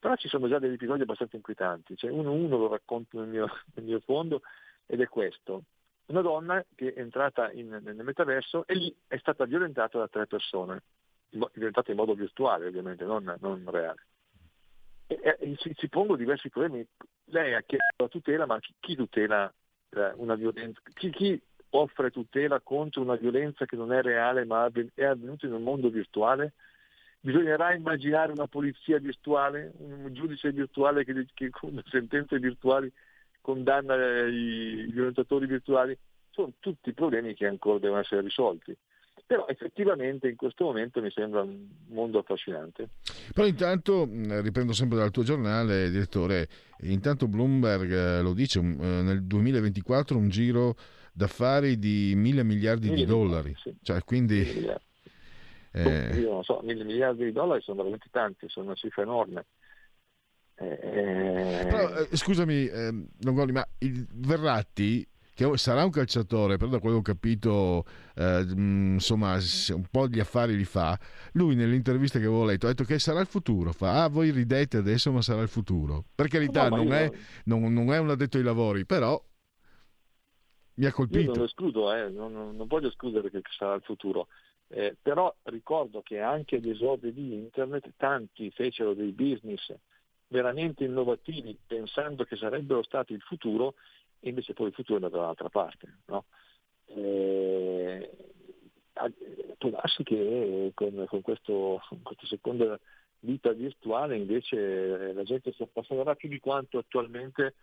Però ci sono già degli episodi abbastanza inquietanti, cioè uno, uno lo racconto nel mio, nel mio fondo ed è questo. Una donna che è entrata in, nel metaverso e lì è stata violentata da tre persone, violentata in modo virtuale ovviamente, non, non reale. E, e, si, si pongono diversi problemi. Lei ha chiesto la tutela, ma chi, chi tutela eh, una violenza? Chi, chi, offre tutela contro una violenza che non è reale ma è avvenuta in un mondo virtuale? Bisognerà immaginare una polizia virtuale, un giudice virtuale che, che con sentenze virtuali condanna i violentatori virtuali. Sono tutti problemi che ancora devono essere risolti. Però effettivamente in questo momento mi sembra un mondo affascinante. Però intanto, riprendo sempre dal tuo giornale, direttore, intanto Bloomberg eh, lo dice, nel 2024 un giro d'affari di mille miliardi mille di dollari. Sì. Cioè, quindi... Eh... Io non so, mille miliardi di dollari sono veramente tanti, sono una cifra enorme. Eh... Però, eh, scusami, eh, Longoli, ma il Verratti che sarà un calciatore, però da quello che ho capito, eh, insomma, un po' di affari li fa. Lui nell'intervista che avevo letto ha detto che sarà il futuro. Fa, ah, voi ridete adesso, ma sarà il futuro. Per carità, no, non, è, non, non, è, un addetto ai lavori, però mi ha colpito. Io non lo escludo, eh, non, non, voglio escludere che sarà il futuro. Eh, però ricordo che anche agli esordi di internet tanti fecero dei business veramente innovativi pensando che sarebbero stati il futuro e invece poi il futuro è andato dall'altra parte. No? Eh, può darsi che con, con questo, questa seconda vita virtuale invece la gente si appassionerà più di quanto attualmente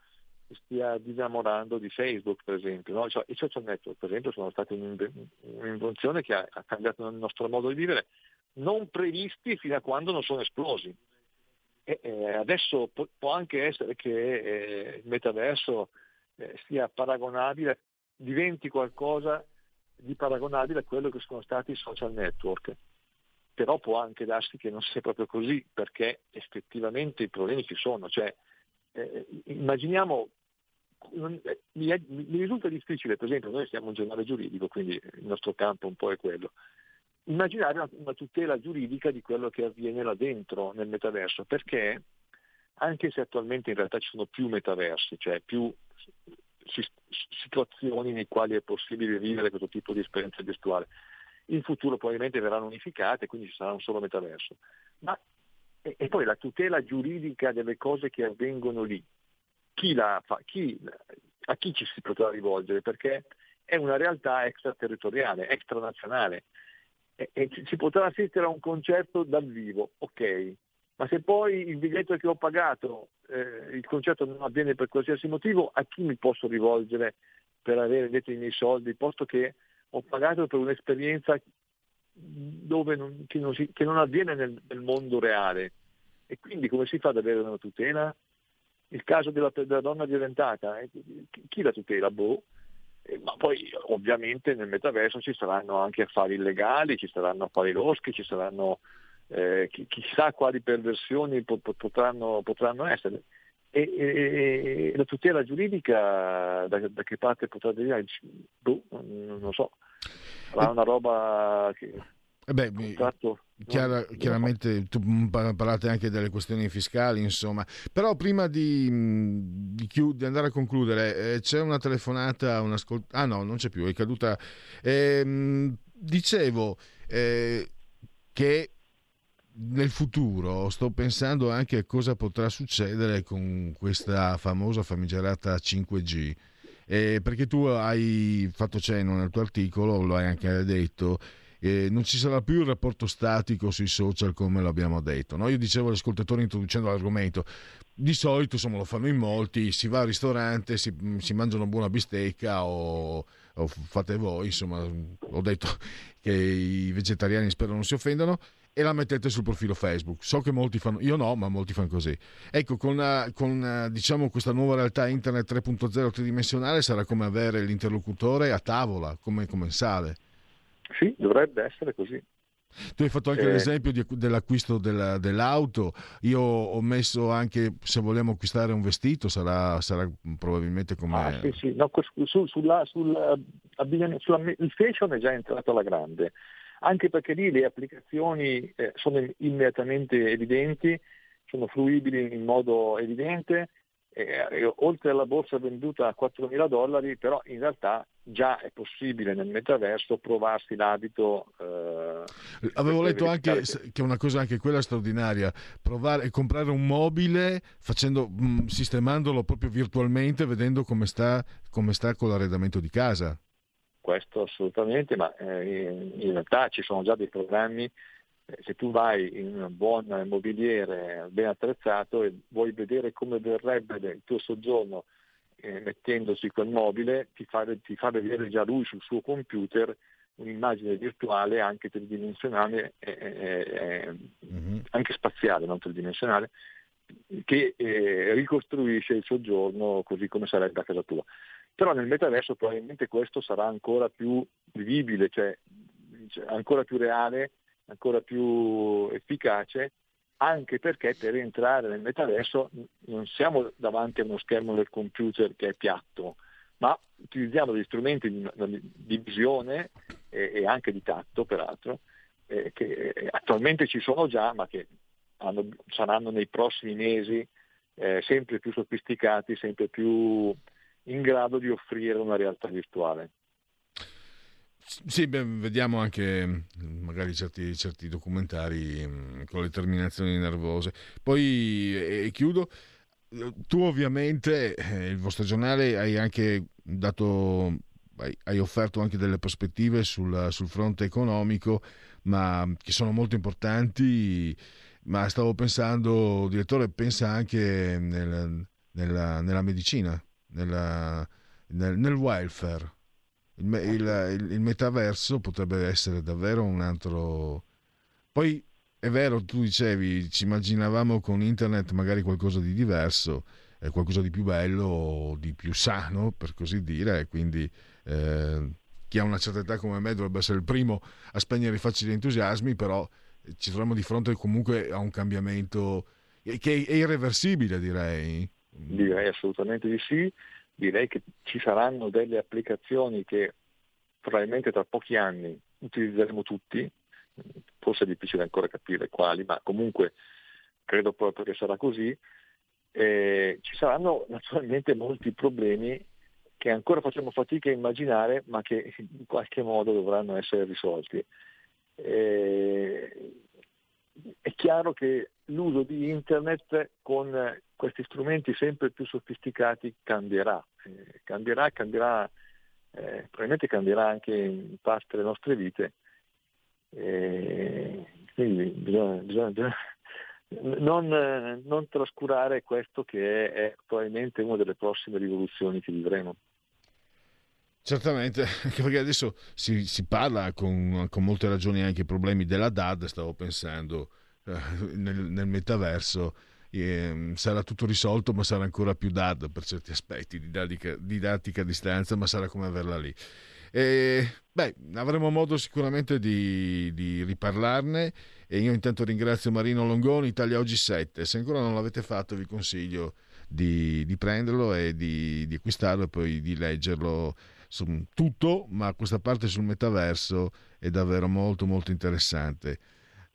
stia disamorando di Facebook per esempio. No? Cioè, I social network per esempio sono stati un'invenzione che ha, ha, cambiato il nostro modo di vivere, non previsti fino a quando non sono esplosi. E, eh, adesso può, può, anche essere che eh, il metaverso eh, sia paragonabile, diventi qualcosa di paragonabile a quello che sono stati i social network. Però può anche darsi che non sia proprio così, perché effettivamente i problemi ci sono. Cioè, eh, immaginiamo, non, eh, mi, è, mi, risulta difficile, per esempio, noi siamo un giornale giuridico, quindi il nostro campo un po' è quello. Immaginare una, una tutela giuridica di quello che avviene là dentro nel metaverso, perché anche se attualmente in realtà ci sono più metaversi, cioè più situazioni nei quali è possibile vivere questo tipo di esperienza gestuale. In futuro probabilmente verranno unificate, quindi ci sarà un solo metaverso. Ma, e, e, poi la tutela giuridica delle cose che avvengono lì, chi fa, chi, a chi ci si potrà rivolgere? Perché è una realtà extraterritoriale, extranazionale. E, e si potrà assistere a un concerto dal vivo, ok, ma se poi il biglietto che ho pagato, eh, il concerto non avviene per qualsiasi motivo, a chi mi posso rivolgere per avere invece i miei soldi, posto che ho pagato per un'esperienza non, che, non si, che, non avviene nel, nel, mondo reale. E quindi come si fa ad avere una tutela? Il caso della, della donna violentata, eh, chi la tutela? Boh. Eh, ma poi ovviamente nel metaverso ci saranno anche affari illegali, ci saranno affari loschi, ci saranno eh, chissà quali perversioni potranno, potranno essere. E, e, e, la tutela giuridica da, da che parte potrà derivare? Boh, non lo so, sarà una roba che... Eh beh, chiara, chiaramente tu parlate anche delle questioni fiscali, insomma, però prima di, di, chiud- di andare a concludere, eh, c'è una telefonata, una scol- ah no, non c'è più, è caduta. Eh, dicevo eh, che nel futuro sto pensando anche a cosa potrà succedere con questa famosa famigerata 5G. Eh, perché tu hai fatto cenno nel tuo articolo, lo hai anche detto, eh, non ci sarà più il rapporto statico sui social come l'abbiamo detto. No? Io dicevo agli ascoltatori introducendo l'argomento, di solito insomma, lo fanno in molti, si va al ristorante, si, si mangia una buona bistecca o, o fate voi, insomma, ho detto che i vegetariani spero non si offendano e la mettete sul profilo Facebook. So che molti fanno, io no, ma molti fanno così. Ecco, con, eh, con eh, diciamo, questa nuova realtà internet 3.0 tridimensionale sarà come avere l'interlocutore a tavola, come commensale. Sì, dovrebbe essere così. Tu hai fatto anche eh, l'esempio di, dell'acquisto della, dell'auto, io ho messo anche se vogliamo acquistare un vestito sarà, sarà probabilmente come... Ah, sì, sì. No, su, sulla, sulla, sulla, il fashion è già entrato alla grande, anche perché lì le applicazioni eh, sono immediatamente evidenti sono fruibili in modo evidente, eh, oltre alla borsa venduta a 4.000 dollari, però in realtà già è possibile nel metaverso provarsi l'abito. Eh, Avevo letto anche che... che una cosa anche quella straordinaria, provare comprare un mobile facendo, mh, mm, sistemandolo proprio virtualmente, vedendo come sta, come sta con l'arredamento di casa. Questo assolutamente, ma eh, in realtà ci sono già dei programmi se tu vai in un buon immobiliere ben attrezzato e vuoi vedere come verrebbe il tuo soggiorno eh, mettendosi quel mobile, ti fa, ti fa, vedere già lui sul suo computer un'immagine virtuale anche tridimensionale, eh, eh, mm-hmm. anche spaziale, non tridimensionale, che eh, ricostruisce il soggiorno così come sarebbe a casa tua. Però nel metaverso probabilmente questo sarà ancora più vivibile, cioè, cioè ancora più reale ancora più efficace, anche perché per entrare nel metaverso non siamo davanti a uno schermo del computer che è piatto, ma utilizziamo degli strumenti di, visione e, anche di tatto, peraltro, eh, che attualmente ci sono già, ma che hanno, saranno nei prossimi mesi eh, sempre più sofisticati, sempre più in grado di offrire una realtà virtuale. Sì, beh, vediamo anche magari certi, certi, documentari mm, con le terminazioni nervose. Poi, e, chiudo, tu ovviamente, eh, il vostro giornale, hai anche dato, hai, offerto anche delle prospettive sul, sul, fronte economico, ma che sono molto importanti. Ma stavo pensando, direttore, pensa anche nel, nella, nella, medicina, nella, nel, nel welfare il, il, il, metaverso potrebbe essere davvero un altro... Poi è vero, tu dicevi, ci immaginavamo con internet magari qualcosa di diverso, eh, qualcosa di più bello, di più sano, per così dire, quindi eh, chi ha una certa età come me dovrebbe essere il primo a spegnere i facili entusiasmi, però ci troviamo di fronte comunque a un cambiamento che è irreversibile, direi. Direi assolutamente di sì direi che ci saranno delle applicazioni che probabilmente tra pochi anni utilizzeremo tutti, forse è difficile ancora capire quali, ma comunque credo proprio che sarà così. Eh, ci saranno naturalmente molti problemi che ancora facciamo fatica a immaginare, ma che in qualche modo dovranno essere risolti. Eh, è chiaro che l'uso di internet con questi strumenti sempre più sofisticati cambierà, eh, cambierà, cambierà, eh, probabilmente cambierà anche in parte le nostre vite. Eh, quindi bisogna, bisogna, bisogna non, non, trascurare questo che è, è probabilmente una delle prossime rivoluzioni che vivremo. Certamente, anche perché adesso si, si parla con, con, molte ragioni anche i problemi della DAD, stavo pensando eh, nel, nel, metaverso, eh, sarà tutto risolto ma sarà ancora più DAD per certi aspetti, didattica, didattica a distanza, ma sarà come averla lì. E, beh, avremo modo sicuramente di, di, riparlarne e io intanto ringrazio Marino Longoni, Italia Oggi 7, se ancora non l'avete fatto vi consiglio di, di prenderlo e di, di acquistarlo e poi di leggerlo tutto, ma questa parte sul metaverso è davvero molto molto interessante.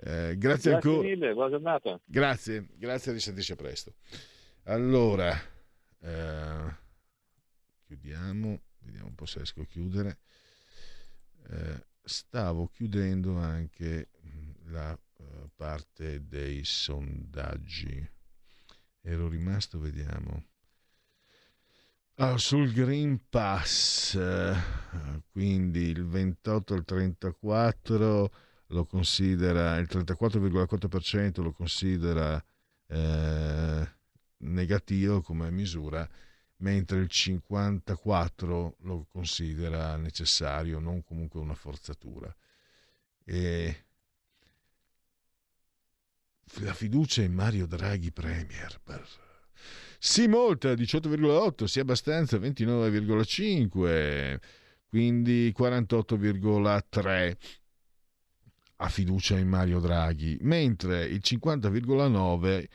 Eh, grazie, grazie ancora. mille, buona giornata. Grazie, grazie a risentirci presto. Allora, eh, chiudiamo, vediamo un po' se riesco a chiudere. Eh, stavo chiudendo anche mm, la uh, parte dei sondaggi. Ero rimasto, vediamo. Ah, sul Green Pass, eh, quindi il 28 al 34 lo considera, il 34,4% lo considera eh, negativo come misura, mentre il 54% lo considera necessario, non comunque una forzatura. E la fiducia in Mario Draghi Premier. Sì, molta, 18,8, sì, abbastanza, 29,5, quindi 48,3 ha fiducia in Mario Draghi, mentre il 50,9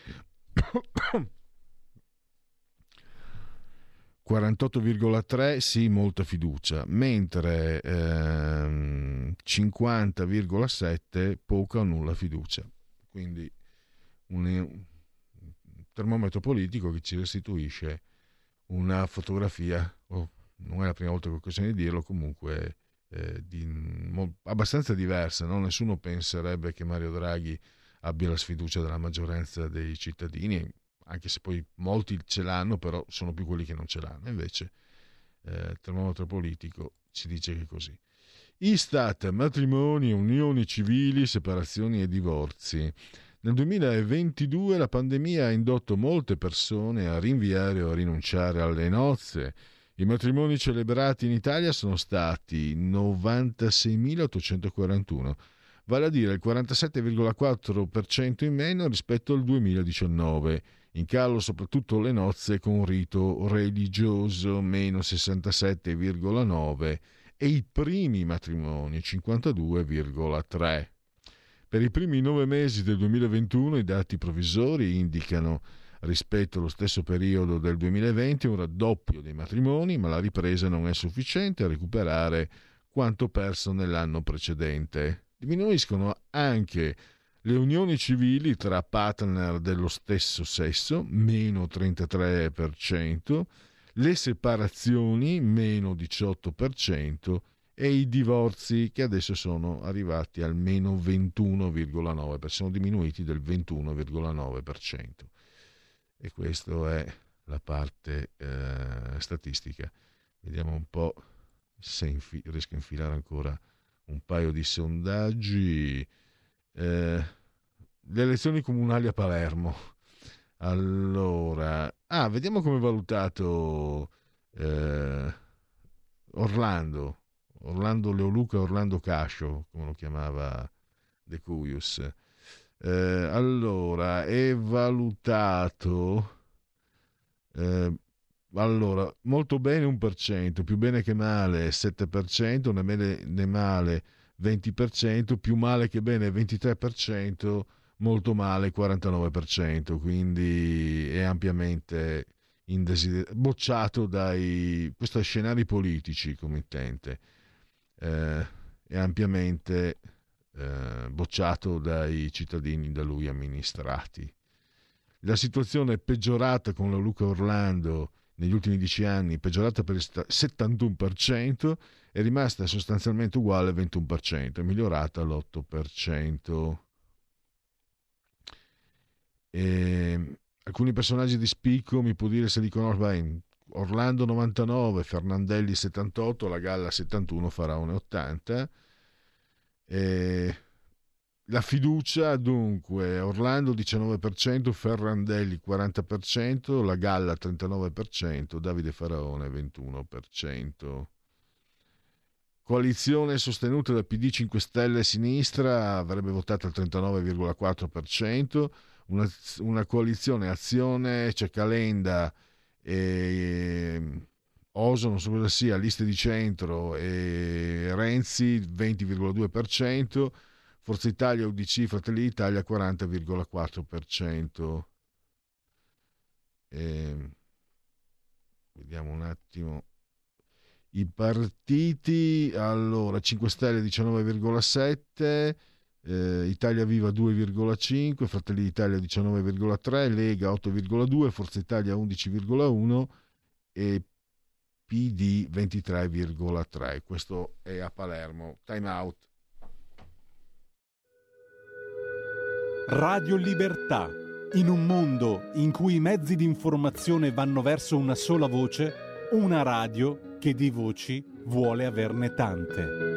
48,3 sì, molta fiducia, mentre ehm, 50,7 poca o nulla fiducia. Quindi un, termometro politico che ci restituisce una fotografia, oh, non è la prima volta che ho occasione di dirlo, comunque eh, di, mo, abbastanza diversa. No? Nessuno penserebbe che Mario Draghi abbia la sfiducia della maggioranza dei cittadini, anche se poi molti ce l'hanno, però sono più quelli che non ce l'hanno. Invece eh, il termometro politico ci dice che è così. Istat, matrimoni, unioni civili, separazioni e divorzi. Nel 2022 la pandemia ha indotto molte persone a rinviare o a rinunciare alle nozze. I matrimoni celebrati in Italia sono stati 96.841, vale a dire il 47,4% in meno rispetto al 2019. In calo soprattutto le nozze con rito religioso, meno 67,9% e i primi matrimoni 52,3. Per i primi nove mesi del 2021 i dati provvisori indicano rispetto allo stesso periodo del 2020 un raddoppio dei matrimoni, ma la ripresa non è sufficiente a recuperare quanto perso nell'anno precedente. Diminuiscono anche le unioni civili tra partner dello stesso sesso, meno 33%, le separazioni meno 18% e i divorzi che adesso sono arrivati al meno 21,9%, sono diminuiti del 21,9%. E questa è la parte eh, statistica. Vediamo un po' se infi- riesco a infilare ancora un paio di sondaggi. Eh, le elezioni comunali a Palermo allora, ah, vediamo come è valutato eh, Orlando, Orlando Leoluca, Orlando Cascio, come lo chiamava De Cuius. Eh, allora, è valutato eh, allora, molto bene 1%, più bene che male 7%, ne male, ne male 20%, più male che bene 23%, molto male 49%, quindi è ampiamente indesider- bocciato dai questi scenari politici come intente, eh, è ampiamente eh, bocciato dai cittadini da lui amministrati. La situazione è peggiorata con la Luca Orlando negli ultimi dieci anni, peggiorata per il 71%, è rimasta sostanzialmente uguale al 21%, è migliorata all'8%. E alcuni personaggi di spicco mi può dire se li conosco. Orlando 99, Fernandelli 78, la Galla 71, Faraone 80. E la fiducia dunque Orlando 19%, Ferrandelli 40%, la Galla 39%, Davide Faraone 21%. Coalizione sostenuta da PD 5 Stelle e Sinistra avrebbe votato al 39,4%, una, una coalizione Azione, c'è Calenda e Oso, non so cosa sia, liste di centro e Renzi 20,2%, Forza Italia, UDC, Fratelli d'Italia 40,4%. E... Vediamo un attimo. I partiti, allora 5 Stelle 19,7%, eh, Italia Viva 2,5, Fratelli d'Italia 19,3, Lega 8,2, Forza Italia 11,1 e PD 23,3. Questo è a Palermo. Time out. Radio Libertà. In un mondo in cui i mezzi di informazione vanno verso una sola voce, una radio che di voci vuole averne tante.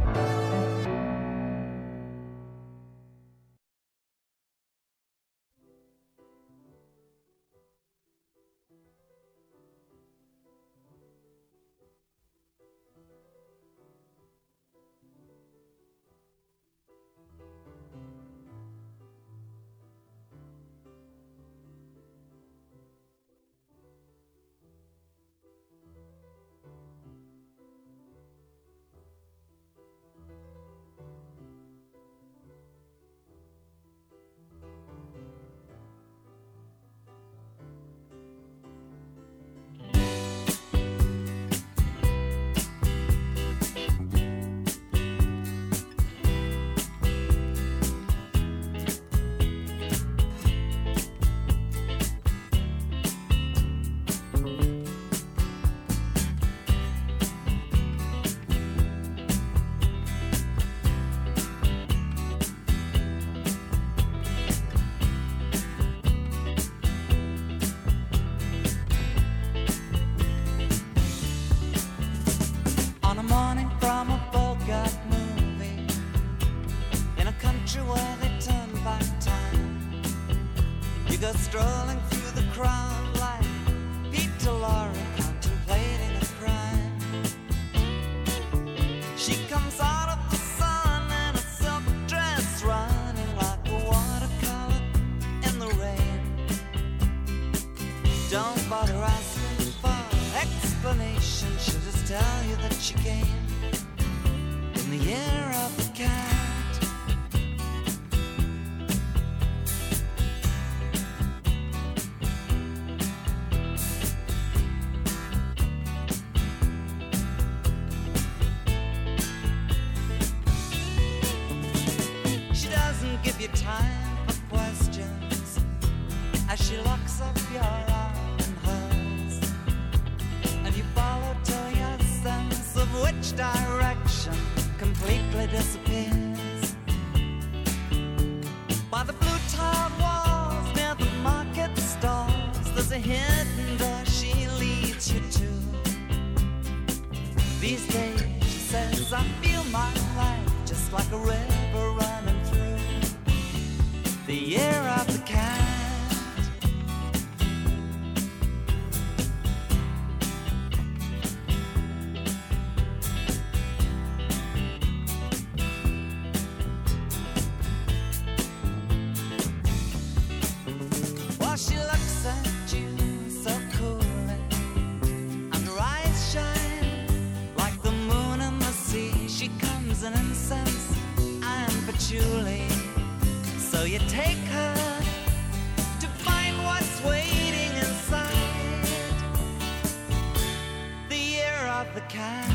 The cat.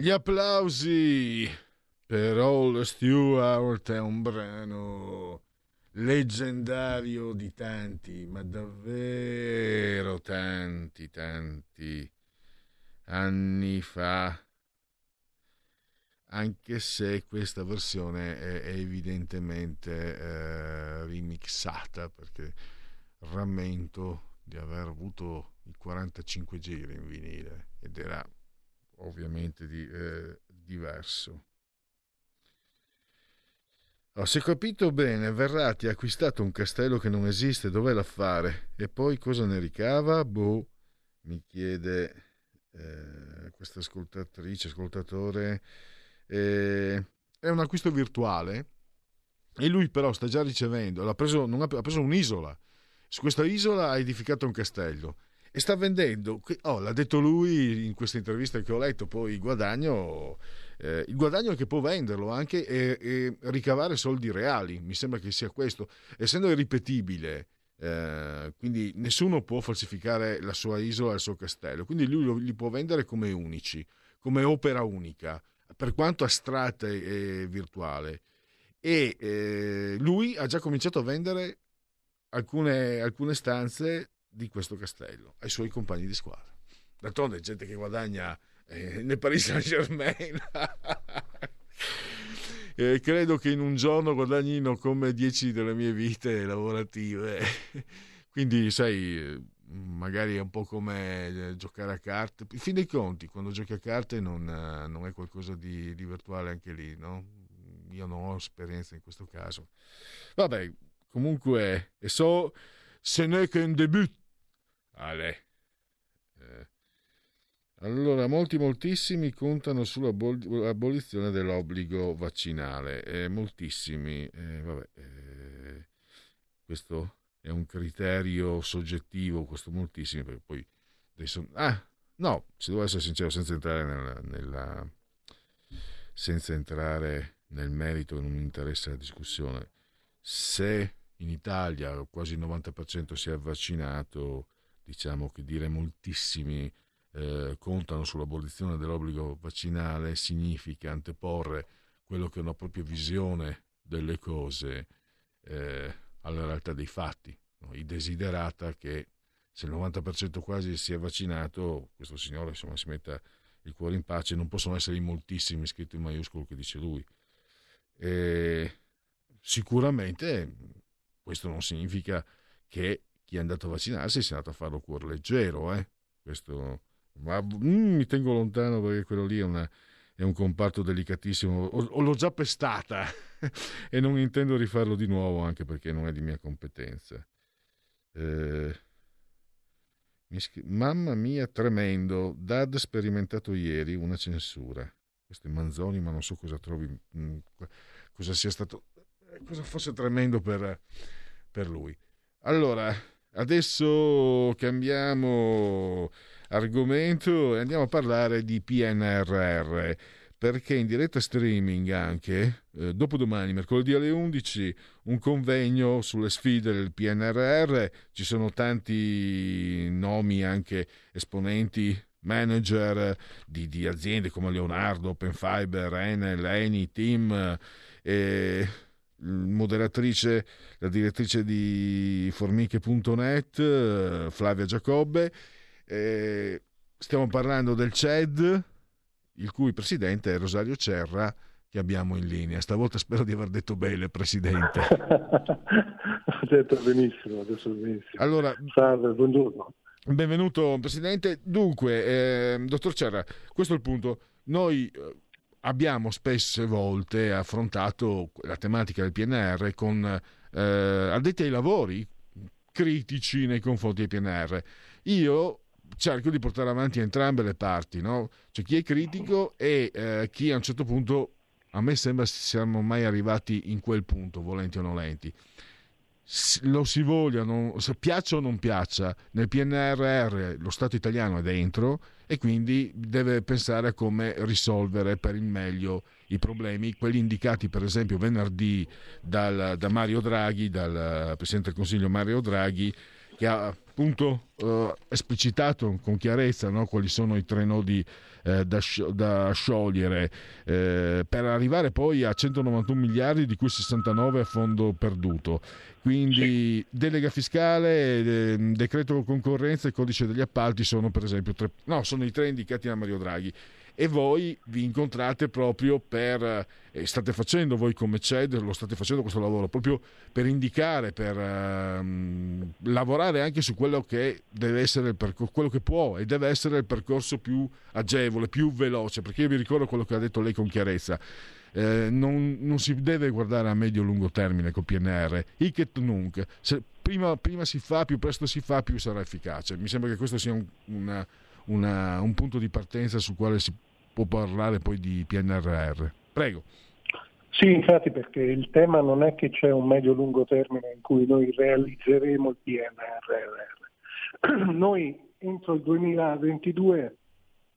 Gli applausi per All Stewart è un brano leggendario di tanti, ma davvero tanti, tanti anni fa. Anche se questa versione è, evidentemente eh, remixata, perché rammento di aver avuto i 45 giri in vinile ed era ovviamente di, eh, diverso. Oh, se ho capito bene, Verratti ha acquistato un castello che non esiste, dov'è l'affare? E poi cosa ne ricava? Boh, mi chiede eh, questa ascoltatrice, ascoltatore. Eh, è un acquisto virtuale e lui però sta già ricevendo, ha preso, ha, ha preso un'isola. Su questa isola ha edificato un castello e sta vendendo, oh, l'ha detto lui in questa intervista che ho letto, poi il guadagno, eh, il guadagno è che può venderlo anche e, e, ricavare soldi reali, mi sembra che sia questo, essendo irripetibile, eh, quindi nessuno può falsificare la sua isola, il suo castello, quindi lui li può vendere come unici, come opera unica, per quanto astratta e virtuale. E eh, lui ha già cominciato a vendere alcune, alcune stanze di questo castello ai suoi compagni di squadra. D'altronde gente che guadagna eh, nel Paris Saint Germain. eh, credo che in un giorno guadagnino come 10 delle mie vite lavorative. Quindi, sai, magari è un po' come giocare a carte. In fin dei conti, quando giochi a carte non, non è qualcosa di, di virtuale anche lì, no? Io non ho esperienza in questo caso. Vabbè, comunque, e so, ce n'est qu'un début. Ale. Eh. Allora, molti, moltissimi contano sull'abolizione dell'obbligo vaccinale. Eh, moltissimi. Eh, vabbè, eh, questo è un criterio soggettivo, questo moltissimi, perché poi... Adesso, ah, no, se devo essere sincero, senza entrare nella, nella senza entrare nel merito, non mi interessa la discussione. Se in Italia quasi il 90% si è vaccinato, diciamo che dire moltissimi eh, contano sull'abolizione dell'obbligo vaccinale significa anteporre quello che è una propria visione delle cose eh, alla realtà dei fatti. No? I desiderata che se il 90% quasi si è vaccinato, questo signore insomma si metta il cuore in pace, non possono essere i moltissimi scritto in maiuscolo che dice lui. E sicuramente questo non significa che chi è andato a vaccinarsi sia andato a farlo cuore leggero, eh? questo, ma mm, mi tengo lontano perché quello lì è, una, è un comparto delicatissimo, o, l'ho già pestata e non intendo rifarlo di nuovo anche perché non è di mia competenza. Eh, Mamma mia, tremendo. Dad sperimentato ieri una censura. Questo è Manzoni, ma non so cosa trovi, mm, cosa sia stato, cosa fosse tremendo per, per lui. Allora, adesso cambiamo argomento e andiamo a parlare di PNRR perché in diretta streaming anche, eh, dopodomani, mercoledì alle 11, un convegno sulle sfide del PNRR, ci sono tanti nomi anche esponenti, manager di, di aziende come Leonardo, Openfiber, Enel, Eni, Team, eh, moderatrice, la direttrice di formiche.net, Flavia Giacobbe. Eh, stiamo parlando del CED, il cui presidente è Rosario Cerra, che abbiamo in linea. Stavolta spero di aver detto bene, Presidente. Ho detto benissimo, adesso benissimo. Allora, Salve, buongiorno. Benvenuto, Presidente. Dunque, eh, dottor Cerra, questo è il punto. Noi eh, abbiamo spesse volte affrontato la tematica del PNR con eh, addetti ai lavori critici nei confronti del PNR. Io cerco di portare avanti entrambe le parti, no? C'è chi è critico e eh, chi a un certo punto, a me sembra siamo mai arrivati in quel punto, volenti o nolenti. Lo si voglia, non, se piaccia o non piaccia, nel PNRR lo Stato italiano è dentro e quindi deve pensare a come risolvere per il meglio i problemi, quelli indicati per esempio venerdì dal, da Mario Draghi, dal Presidente del Consiglio Mario Draghi, che ha appunto eh, esplicitato con chiarezza no, quali sono i tre nodi eh, da, da, sciogliere. Eh, per arrivare poi a 191 miliardi di cui 69 a fondo perduto. Quindi delega fiscale, decreto concorrenza e codice degli appalti sono per esempio tre, no, sono i tre indicati da Mario Draghi e voi vi incontrate proprio per, eh, state facendo voi come CED, lo state facendo questo lavoro, proprio per indicare, per ehm, lavorare anche su quello che deve essere il percorso, quello che può e deve essere il percorso più agevole, più veloce, perché io vi ricordo quello che ha detto lei con chiarezza. Eh, non, non, si deve guardare a medio-lungo termine col PNR, hic et nunc. Se prima, prima, si fa, più presto si fa, più sarà efficace. Mi sembra che questo sia un, una, una, un punto di partenza sul quale si può parlare poi di PNRR. Prego. Sì, infatti perché il tema non è che c'è un medio-lungo termine in cui noi realizzeremo il PNRR. Noi entro il 2022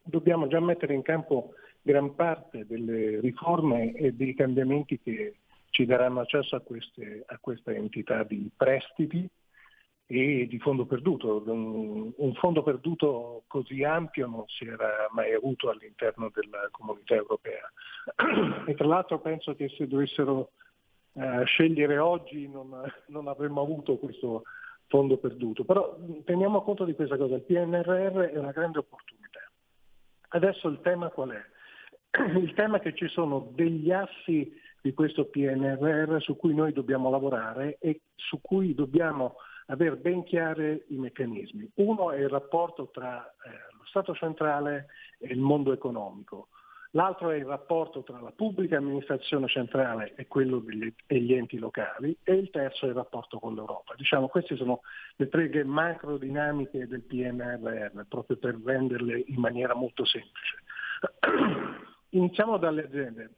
dobbiamo già mettere in campo gran parte delle riforme e dei cambiamenti che ci daranno accesso a queste, a queste entità di prestiti e di fondo perduto. Un fondo perduto così ampio non si era mai avuto all'interno della comunità europea. E tra l'altro penso che se dovessero eh, scegliere oggi non, non avremmo avuto questo fondo perduto. Però teniamo conto di questa cosa, il PNRR è una grande opportunità. Adesso il tema qual è? Il tema è che ci sono degli assi di questo PNRR su cui noi dobbiamo lavorare e su cui dobbiamo avere ben chiari i meccanismi. Uno è il rapporto tra eh, lo Stato centrale e il mondo economico. L'altro è il rapporto tra la pubblica amministrazione centrale e quello degli, degli enti locali e il terzo è il rapporto con l'Europa. Diciamo, queste sono le tre macro dinamiche del PNRR, proprio per renderle in maniera molto semplice. Iniziamo dalle aziende.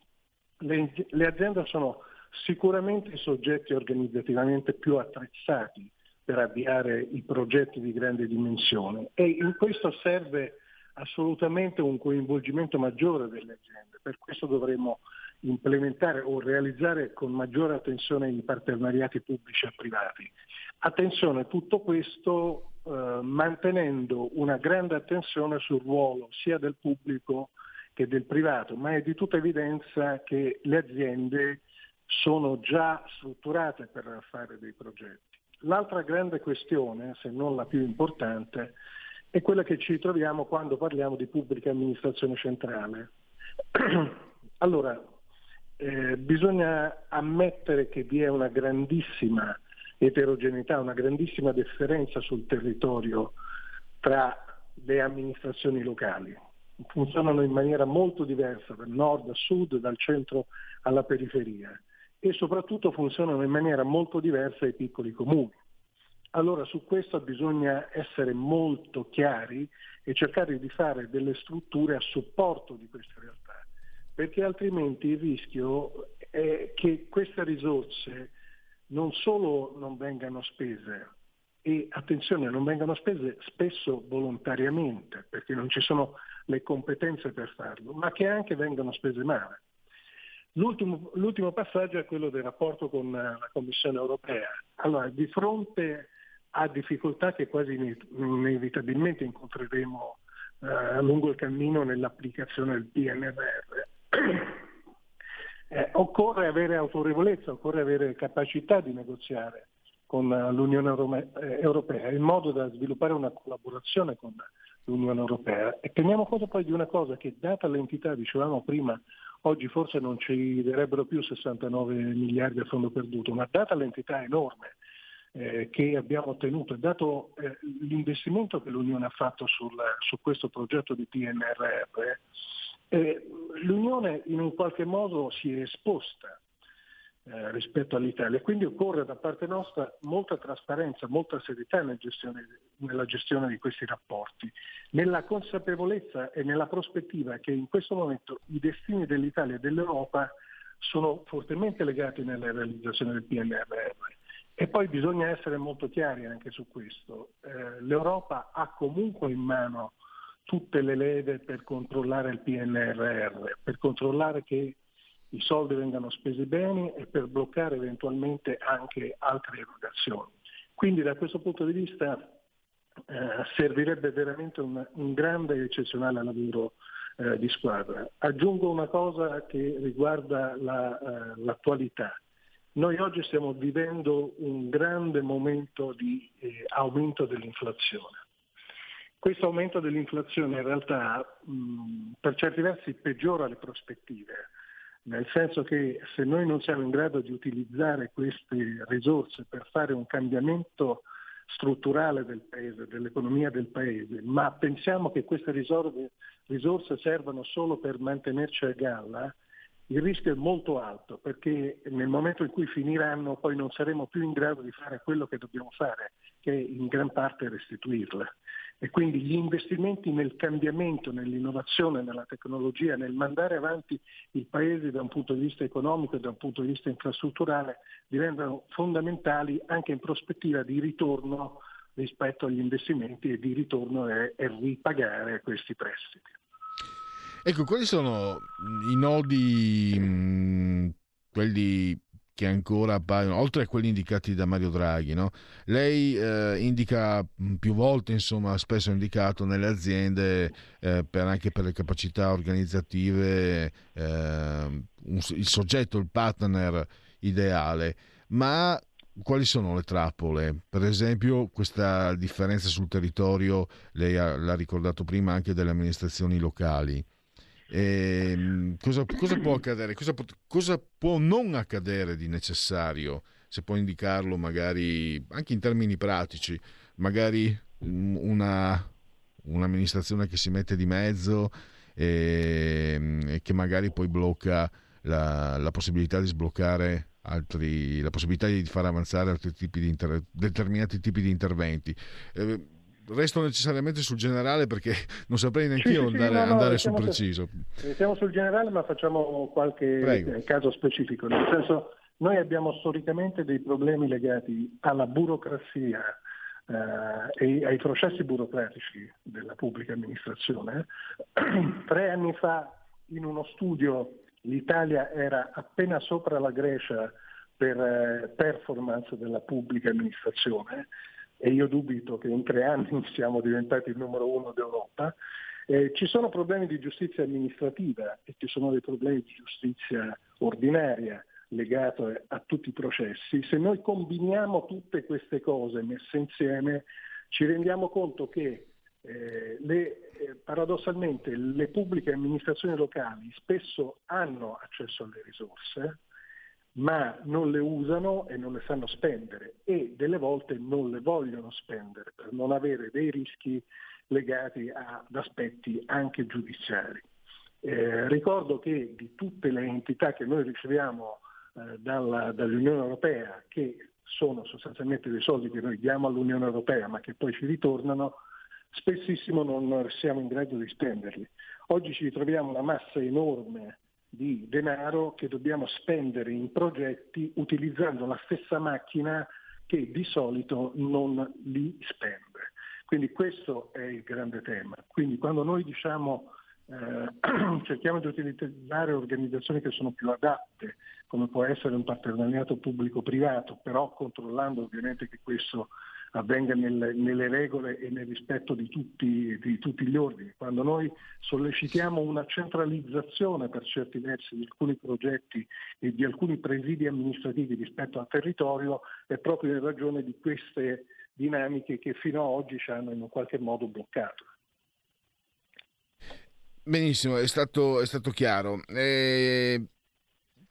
Le, le aziende sono sicuramente i soggetti organizzativamente più attrezzati per avviare i progetti di grande dimensione e in questo serve assolutamente un coinvolgimento maggiore delle aziende, per questo dovremmo implementare o realizzare con maggiore attenzione i partenariati pubblici e privati. Attenzione, tutto questo eh, mantenendo una grande attenzione sul ruolo sia del pubblico che del privato, ma è di tutta evidenza che le aziende sono già strutturate per fare dei progetti. L'altra grande questione, se non la più importante, è quella che ci troviamo quando parliamo di pubblica amministrazione centrale. allora, eh, bisogna ammettere che vi è una grandissima eterogeneità, una grandissima differenza sul territorio tra le amministrazioni locali. Funzionano in maniera molto diversa dal nord a sud, dal centro alla periferia e soprattutto funzionano in maniera molto diversa ai piccoli comuni. Allora su questo bisogna essere molto chiari e cercare di fare delle strutture a supporto di queste realtà, perché altrimenti il rischio è che queste risorse non solo non vengano spese, e attenzione, non vengano spese spesso volontariamente, perché non ci sono le competenze per farlo, ma che anche vengano spese male. L'ultimo, l'ultimo, passaggio è quello del rapporto con la Commissione europea. Allora, di fronte a difficoltà che quasi inevitabilmente incontreremo eh, lungo il cammino nell'applicazione del PNRR, eh, occorre avere autorevolezza, occorre avere capacità di negoziare con l'Unione eh, Europea in modo da sviluppare una collaborazione con l'Unione Europea. E teniamo conto poi di una cosa che data l'entità, dicevamo prima, Oggi forse non ci darebbero più 69 miliardi a fondo perduto, ma data l'entità enorme eh, che abbiamo ottenuto e dato eh, l'investimento che l'Unione ha fatto sul, su questo progetto di PNRR, eh, l'Unione in un qualche modo si è esposta eh, rispetto all'Italia. Quindi occorre da parte nostra molta trasparenza, molta serietà nella gestione, nella gestione di questi rapporti, nella consapevolezza e nella prospettiva che in questo momento i destini dell'Italia e dell'Europa sono fortemente legati nella realizzazione del PNRR. E poi bisogna essere molto chiari anche su questo. Eh, L'Europa ha comunque in mano tutte le leve per controllare il PNRR, per controllare che i soldi vengano spesi bene e per bloccare eventualmente anche altre erogazioni. Quindi da questo punto di vista eh, servirebbe veramente un, un grande e eccezionale lavoro eh, di squadra. Aggiungo una cosa che riguarda la, eh, l'attualità. Noi oggi stiamo vivendo un grande momento di eh, aumento dell'inflazione. Questo aumento dell'inflazione in realtà mh, per certi versi peggiora le prospettive, nel senso che se noi non siamo in grado di utilizzare queste risorse per fare un cambiamento strutturale del paese, dell'economia del paese, ma pensiamo che queste risorse, servano solo per mantenerci a galla, il rischio è molto alto perché nel momento in cui finiranno poi non saremo più in grado di fare quello che dobbiamo fare, che in gran parte è restituirle. E quindi gli investimenti nel cambiamento, nell'innovazione, nella tecnologia, nel mandare avanti il Paese da un punto di vista economico e da un punto di vista infrastrutturale diventano fondamentali anche in prospettiva di ritorno rispetto agli investimenti e di ritorno e, e ripagare questi prestiti. Ecco, quali sono i nodi, quelli che ancora appaiono, oltre a quelli indicati da Mario Draghi, no? lei eh, indica più volte, insomma, spesso indicato nelle aziende, eh, per, anche per le capacità organizzative, eh, un, il soggetto, il partner ideale, ma quali sono le trappole? Per esempio questa differenza sul territorio, lei ha, l'ha ricordato prima anche delle amministrazioni locali. E, cosa, cosa, può accadere? Cosa, cosa, può non accadere di necessario? Se può indicarlo magari anche in termini pratici, magari una, un'amministrazione che si mette di mezzo e, e che magari poi blocca la, la possibilità di sbloccare altri, la possibilità di far avanzare altri tipi di inter, determinati tipi di interventi. Eh, resto necessariamente sul generale perché non saprei neanche io sì, sì, andare, no, no, andare sul restiamo preciso. Su, restiamo sul generale ma facciamo qualche Prego. caso specifico, nel senso noi abbiamo storicamente dei problemi legati alla burocrazia eh, e ai processi burocratici della pubblica amministrazione. Tre anni fa in uno studio l'Italia era appena sopra la Grecia per eh, performance della pubblica amministrazione e io dubito che in tre anni siamo diventati il numero uno d'Europa. Eh, ci sono problemi di giustizia amministrativa e ci sono dei problemi di giustizia ordinaria legati a tutti i processi. Se noi combiniamo tutte queste cose messe insieme ci rendiamo conto che eh, le, eh, paradossalmente le pubbliche amministrazioni locali spesso hanno accesso alle risorse, ma non le usano e non le sanno spendere e delle volte non le vogliono spendere per non avere dei rischi legati ad aspetti anche giudiziari. Eh, ricordo che di tutte le entità che noi riceviamo eh, dalla, dall'Unione Europea, che sono sostanzialmente dei soldi che noi diamo all'Unione Europea ma che poi ci ritornano, spessissimo non siamo in grado di spenderli. Oggi ci ritroviamo una massa enorme di denaro che dobbiamo spendere in progetti utilizzando la stessa macchina che di solito non li spende. Quindi questo è il grande tema. Quindi quando noi diciamo eh, cerchiamo di utilizzare organizzazioni che sono più adatte, come può essere un partenariato pubblico-privato, però controllando ovviamente che questo avvenga nel, nelle regole e nel rispetto di tutti, di tutti, gli ordini. Quando noi sollecitiamo una centralizzazione per certi versi di alcuni progetti e di alcuni presidi amministrativi rispetto al territorio, è proprio in ragione di queste dinamiche che fino ad oggi ci hanno in un qualche modo bloccato. Benissimo, è stato, è stato chiaro. Eh,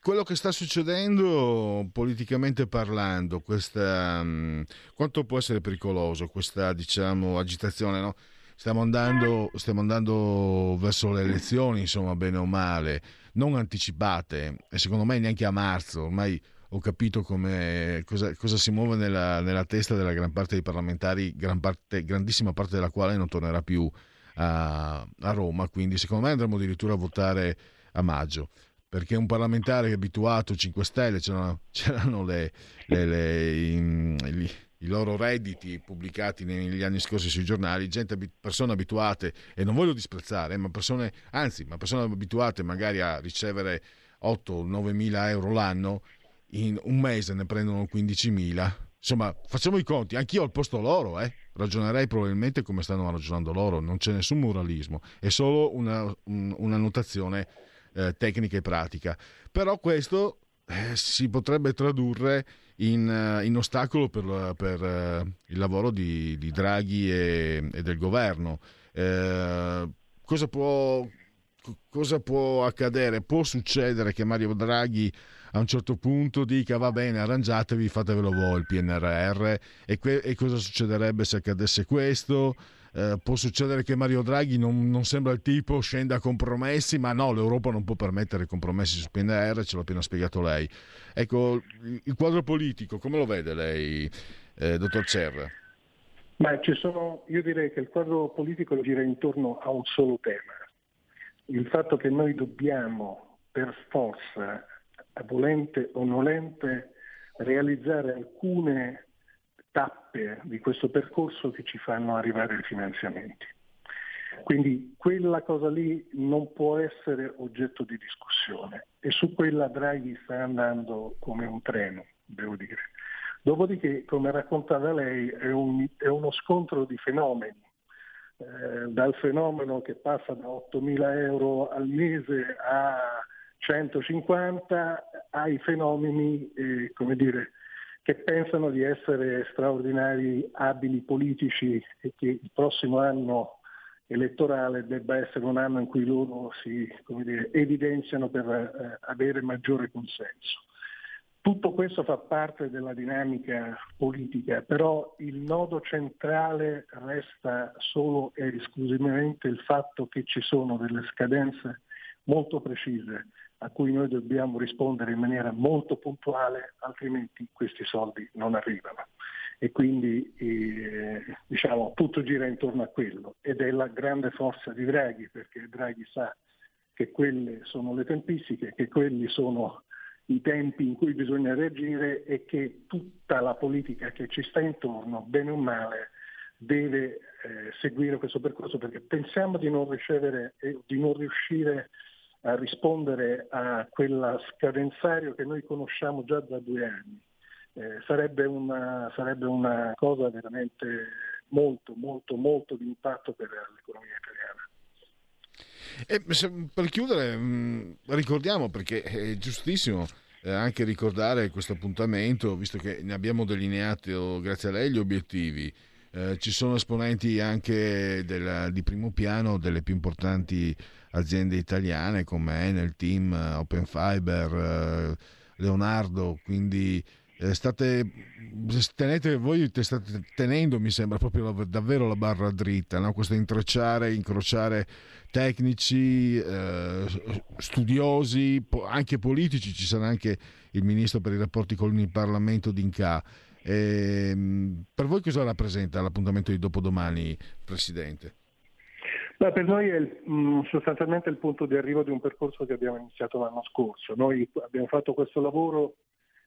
quello che sta succedendo politicamente parlando, questa, um, quanto può essere pericoloso questa diciamo, agitazione? No? Stiamo, andando, stiamo andando verso le elezioni, insomma, bene o male, non anticipate, e secondo me neanche a marzo, ormai ho capito cosa, cosa, si muove nella, nella, testa della gran parte dei parlamentari, gran parte, grandissima parte della quale non tornerà più a, a Roma, quindi secondo me andremo addirittura a votare a maggio perché un parlamentare che è abituato 5 Stelle c'erano, c'erano le, le, le, i, i, i, loro redditi pubblicati negli anni scorsi sui giornali, gente, persone abituate, e non voglio disprezzare, ma persone, anzi, ma persone abituate magari a ricevere 8-9 mila euro l'anno, in un mese ne prendono 15 mila, insomma, facciamo i conti. Anch'io al posto loro, eh, ragionerei probabilmente come stanno ragionando loro. Non c'è nessun moralismo, è solo una, un- una notazione eh, tecnica e pratica. Però questo eh, si potrebbe tradurre in, eh, in ostacolo per, per, eh, il lavoro di, di Draghi e, e del governo. Eh, cosa, può, co- cosa può accadere? Può succedere che Mario Draghi a un certo punto dica va bene, arrangiatevi, fatevelo voi il PNRR e, que- e cosa succederebbe se accadesse questo? Eh, può succedere che Mario Draghi non, non sembra il tipo, scenda a compromessi, ma no, l'Europa non può permettere compromessi sul PNR, ce l'ha appena spiegato lei. Ecco, il quadro politico, come lo vede lei, eh, dottor Cerra? Ma sono, io direi che il quadro politico gira intorno a un solo tema, il fatto che noi dobbiamo per forza, volente o nolente, realizzare alcune tappe di questo percorso che ci fanno arrivare ai finanziamenti. Quindi quella cosa lì non può essere oggetto di discussione e su quella Draghi sta andando come un treno, devo dire. Dopodiché, come raccontava lei, è, un- è uno scontro di fenomeni, Eh, dal fenomeno che passa da 8.000 euro al mese a 150 ai fenomeni, eh, come dire, che pensano di essere straordinari abili politici e che il prossimo anno elettorale debba essere un anno in cui loro si dire, evidenziano per eh, avere maggiore consenso. Tutto questo fa parte della dinamica politica, però il nodo centrale resta solo e esclusivamente il fatto che ci sono delle scadenze molto precise a cui noi dobbiamo rispondere in maniera molto puntuale, altrimenti questi soldi non arrivano. E quindi eh, diciamo, tutto gira intorno a quello ed è la grande forza di Draghi, perché Draghi sa che quelle sono le tempistiche, che quelli sono i tempi in cui bisogna reagire e che tutta la politica che ci sta intorno, bene o male, deve eh, seguire questo percorso perché pensiamo di non ricevere e di non riuscire a rispondere a quella scadenzario che noi conosciamo già da due anni. Eh, sarebbe, una, sarebbe una cosa veramente molto, molto, molto di impatto per l'economia italiana. E se- per chiudere, mh, ricordiamo perché è giustissimo eh, anche ricordare questo appuntamento, visto che ne abbiamo delineato grazie a lei gli obiettivi. Eh, ci sono esponenti anche del- di primo piano delle più importanti aziende italiane come Enel, Team, eh, Open Fiber, eh, Leonardo, quindi state tenete voi te- state tenendo mi sembra proprio davvero la barra dritta no? questo intrecciare incrociare tecnici eh, studiosi po- anche politici ci sarà anche il ministro per i rapporti con il Parlamento d'Inca Ehm, per voi cosa rappresenta l'appuntamento di dopodomani Presidente? Ma per noi è mh, sostanzialmente il punto di arrivo di un percorso che abbiamo iniziato l'anno scorso. Noi abbiamo fatto questo lavoro,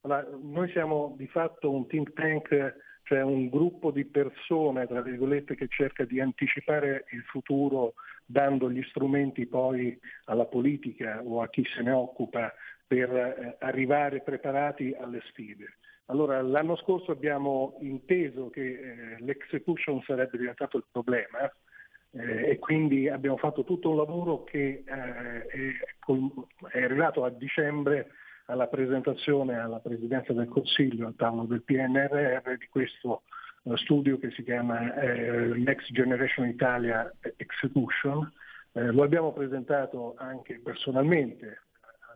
allora, noi siamo di fatto un think tank, cioè un gruppo di persone, tra virgolette, che cerca di anticipare il futuro dando gli strumenti poi alla politica o a chi se ne occupa per eh, arrivare preparati alle sfide. Allora, l'anno scorso abbiamo inteso che eh, l'execution sarebbe diventato il problema eh, e quindi abbiamo fatto tutto un lavoro che eh, è, è arrivato a dicembre alla presentazione alla Presidenza del Consiglio, al tavolo del PNRR, di questo eh, studio che si chiama eh, Next Generation Italia Execution. Eh, lo abbiamo presentato anche personalmente al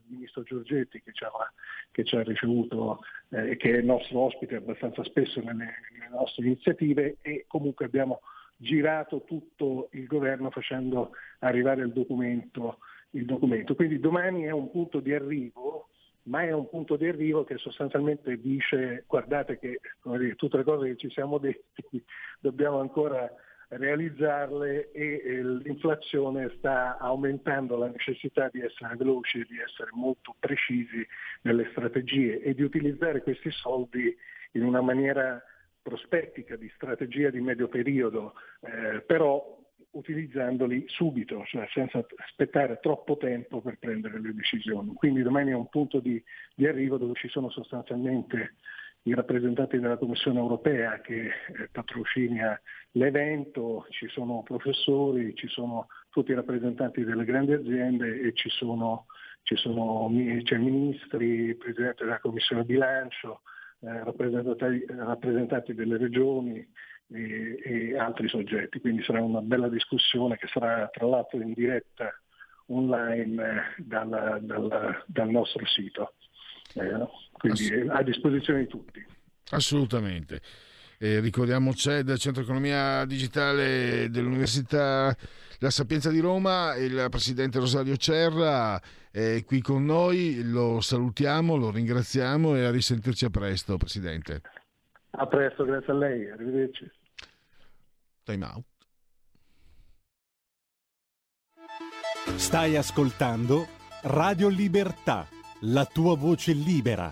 Ministro Giorgetti che ci ha, che ci ha ricevuto eh, e che è il nostro ospite abbastanza spesso nelle, nelle nostre iniziative e comunque abbiamo girato tutto il governo facendo arrivare il documento, il documento. Quindi domani è un punto di arrivo, ma è un punto di arrivo che sostanzialmente dice guardate che dire, tutte le cose che ci siamo detti dobbiamo ancora realizzarle e l'inflazione sta aumentando la necessità di essere veloci, di essere molto precisi nelle strategie e di utilizzare questi soldi in una maniera prospettica, di strategia di medio periodo, eh, però utilizzandoli subito, cioè senza aspettare troppo tempo per prendere le decisioni. Quindi domani è un punto di, di arrivo dove ci sono sostanzialmente i rappresentanti della Commissione europea che eh, patrocina l'evento, ci sono professori, ci sono tutti i rappresentanti delle grandi aziende e ci sono, ci sono c'è ministri, presidente della Commissione bilancio, eh, rappresentanti, rappresentanti delle regioni e, e altri soggetti. Quindi sarà una bella discussione che sarà tra l'altro in diretta online eh, dal, dal, dal nostro sito. Eh, quindi è a disposizione di tutti. Assolutamente. Eh, ricordiamo CED, Centro Economia Digitale dell'Università La Sapienza di Roma, il presidente Rosario Cerra è qui con noi, lo salutiamo, lo ringraziamo e a risentirci a presto, Presidente. A presto, grazie a lei, arrivederci. Time out. Stai ascoltando Radio Libertà, la tua voce libera,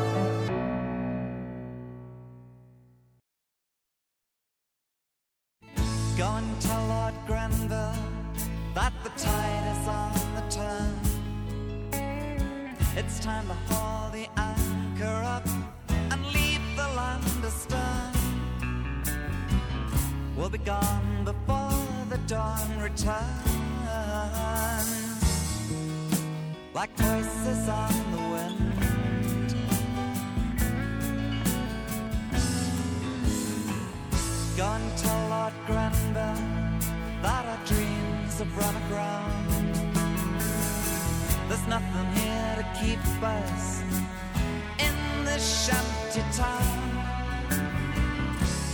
Time to haul the anchor up and leave the land astern. We'll be gone before the dawn returns. Like voices on the wind. Go and tell Lord Grenville that our dreams have run aground. There's nothing here to keep us in this shanty town.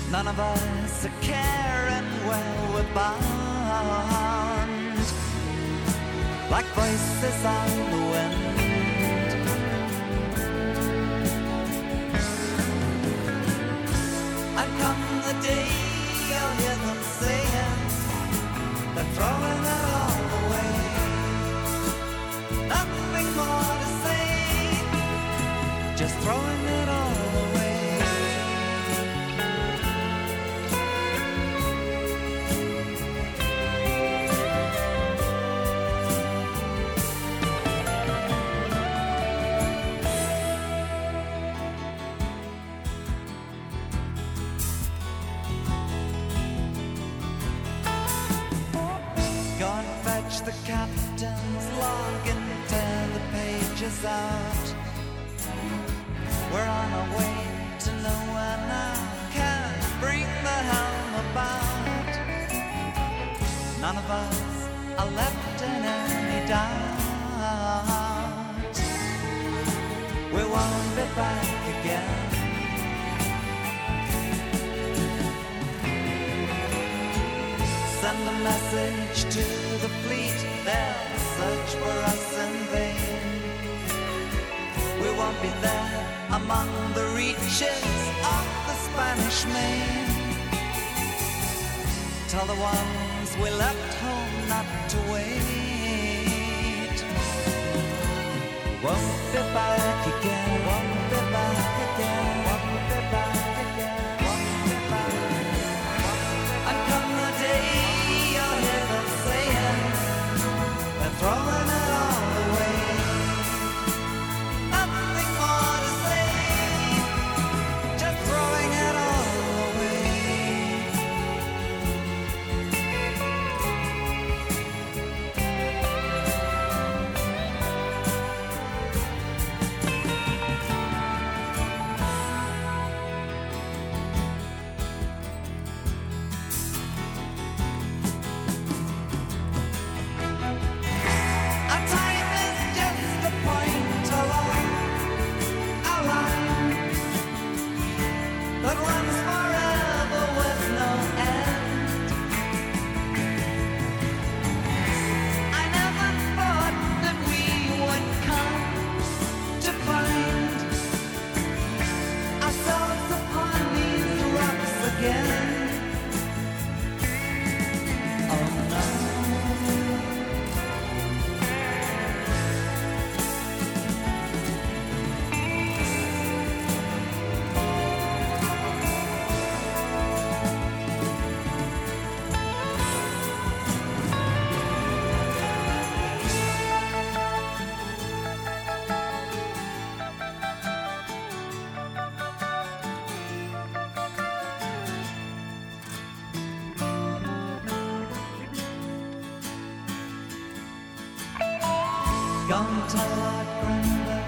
None of us are caring where we're bound. Like voices on the wind. And come the day you'll hear them saying they're throwing it all the captain's log and tear the pages out. None of us are left in any doubt. We won't be back again. Send a message to the fleet, they'll search for us in vain. We won't be there among the reaches of the Spanish main. Tell the ones we left home not to wait. Won't be back again, won't be back again, Gone tell our grandma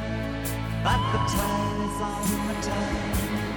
that the tale's on the tale.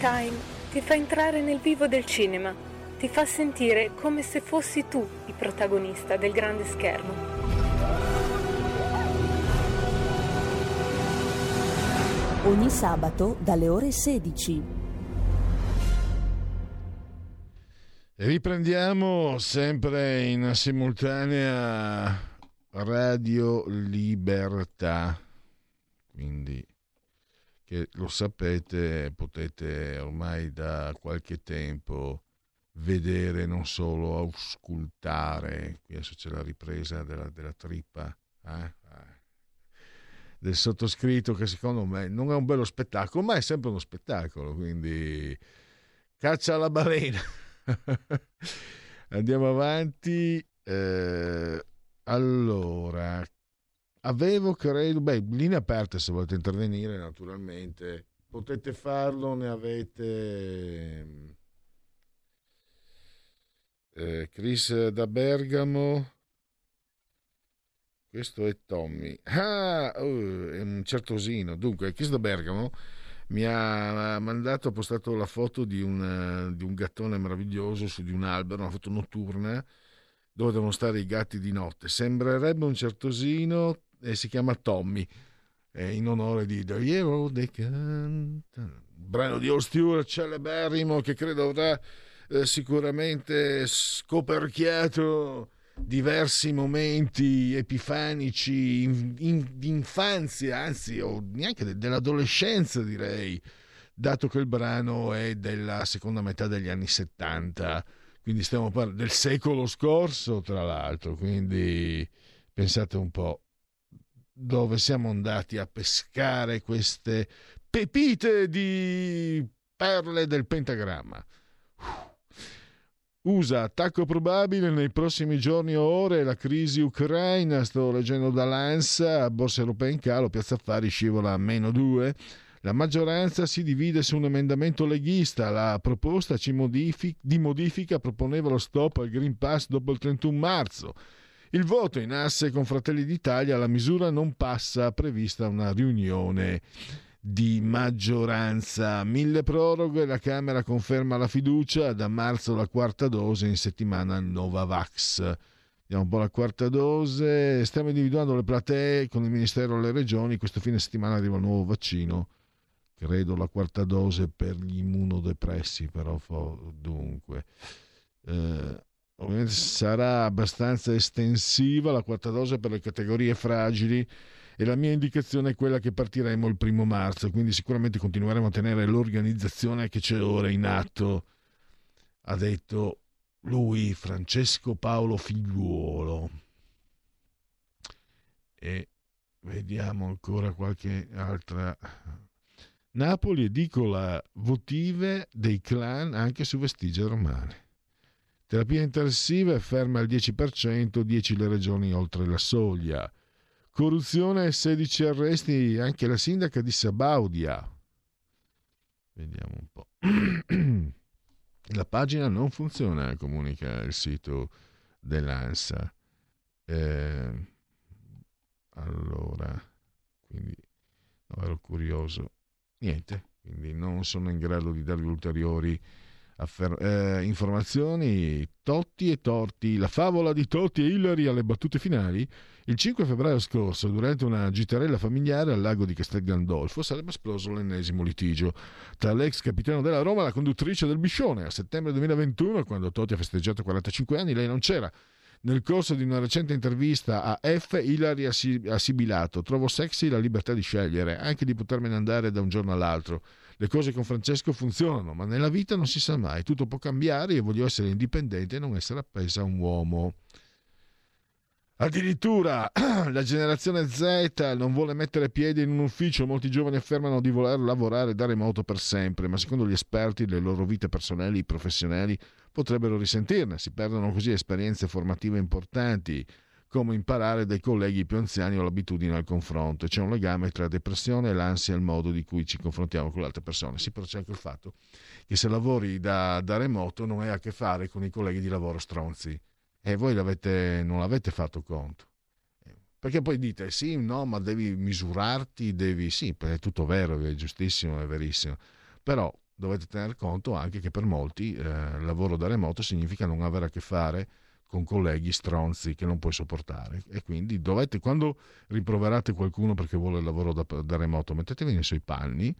Time ti fa entrare nel vivo del cinema, ti fa sentire come se fossi tu il protagonista del grande schermo. Ogni sabato dalle ore 16. E riprendiamo sempre in simultanea Radio Libertà. Che lo sapete, potete ormai da qualche tempo vedere, non solo auscultare. Qui adesso c'è la ripresa della, della trippa. eh? del sottoscritto che secondo me non è un bello spettacolo, ma è sempre uno spettacolo, quindi caccia alla balena. Andiamo avanti. Eh, allora, avevo credo, beh, linee aperte se volete intervenire naturalmente, potete farlo, ne avete eh, Chris da Bergamo. Questo è Tommy. Ah, oh, è un certosino. Dunque, Chris da Bergamo mi ha mandato, ha postato la foto di un, di un gattone meraviglioso su di un albero, una foto notturna, dove devono stare i gatti di notte. Sembrerebbe un certosino e si chiama Tommy, eh, in onore di The Hero They Canta. Brano di Old Stewart, celeberrimo, che credo avrà eh, sicuramente scoperchiato diversi momenti epifanici in, in, di infanzia, anzi, o neanche de- dell'adolescenza, direi, dato che il brano è della seconda metà degli anni 70, quindi stiamo parlando del secolo scorso, tra l'altro, quindi pensate un po' dove siamo andati a pescare queste pepite di perle del pentagramma. USA, attacco probabile nei prossimi giorni o ore, la crisi ucraina, sto leggendo dall'ANSA, borsa europea in calo, piazza affari scivola a meno 2, la maggioranza si divide su un emendamento leghista, la proposta modific- di modifica proponeva lo stop al Green Pass dopo il 31 marzo. Il voto in asse con Fratelli d'Italia, la misura non passa, prevista una riunione di maggioranza. Mille proroghe, la Camera conferma la fiducia, da marzo la quarta dose, in settimana il Novavax. Vediamo un po' la quarta dose, stiamo individuando le platee con il Ministero e le Regioni, questo fine settimana arriva il nuovo vaccino, credo la quarta dose per gli immunodepressi, però dunque... Eh, ovviamente sarà abbastanza estensiva la quarta dose per le categorie fragili e la mia indicazione è quella che partiremo il primo marzo, quindi sicuramente continueremo a tenere l'organizzazione che c'è ora in atto, ha detto lui, Francesco Paolo Figliuolo. E vediamo ancora qualche altra. Napoli edicola votive dei clan anche su vestigie romane. Terapia intensiva è ferma al 10%, 10 le regioni oltre la soglia. Corruzione e 16 arresti anche la sindaca di Sabaudia. Vediamo un po'. La pagina non funziona, comunica il sito dell'ANSA. Eh, allora, quindi no, ero curioso. Niente, quindi non sono in grado di darvi ulteriori affer- eh, informazioni. Totti e Torti, la favola di Totti e Hillary alle battute finali. Il 5 febbraio scorso, durante una gitarella familiare al lago di Castel Gandolfo, sarebbe esploso l'ennesimo litigio tra l'ex capitano della Roma e la conduttrice del Biscione. A settembre 2021, quando Totti ha festeggiato 45 anni, lei non c'era. Nel corso di una recente intervista a F, Hillary ha si- ha sibilato: Trovo sexy la libertà di scegliere, anche di potermene andare da un giorno all'altro. Le cose con Francesco funzionano, ma nella vita non si sa mai, tutto può cambiare e voglio essere indipendente e non essere appesa a un uomo. Addirittura la generazione Z non vuole mettere piedi in un ufficio, molti giovani affermano di voler lavorare da remoto per sempre, ma secondo gli esperti le loro vite personali e professionali potrebbero risentirne, si perdono così esperienze formative importanti come imparare dai colleghi più anziani o l'abitudine al confronto. C'è un legame tra depressione e l'ansia e il modo di cui ci confrontiamo con le altre persone. Sì, però c'è anche il fatto che se lavori da, da remoto non hai a che fare con i colleghi di lavoro stronzi e voi l'avete, non l'avete fatto conto. Perché poi dite sì, no, ma devi misurarti, devi... Sì, è tutto vero, è giustissimo, è verissimo. Però dovete tener conto anche che per molti eh, lavoro da remoto significa non avere a che fare con colleghi stronzi che non puoi sopportare. E quindi dovete quando rimproverate qualcuno perché vuole il lavoro da, da remoto mettetevi nei suoi panni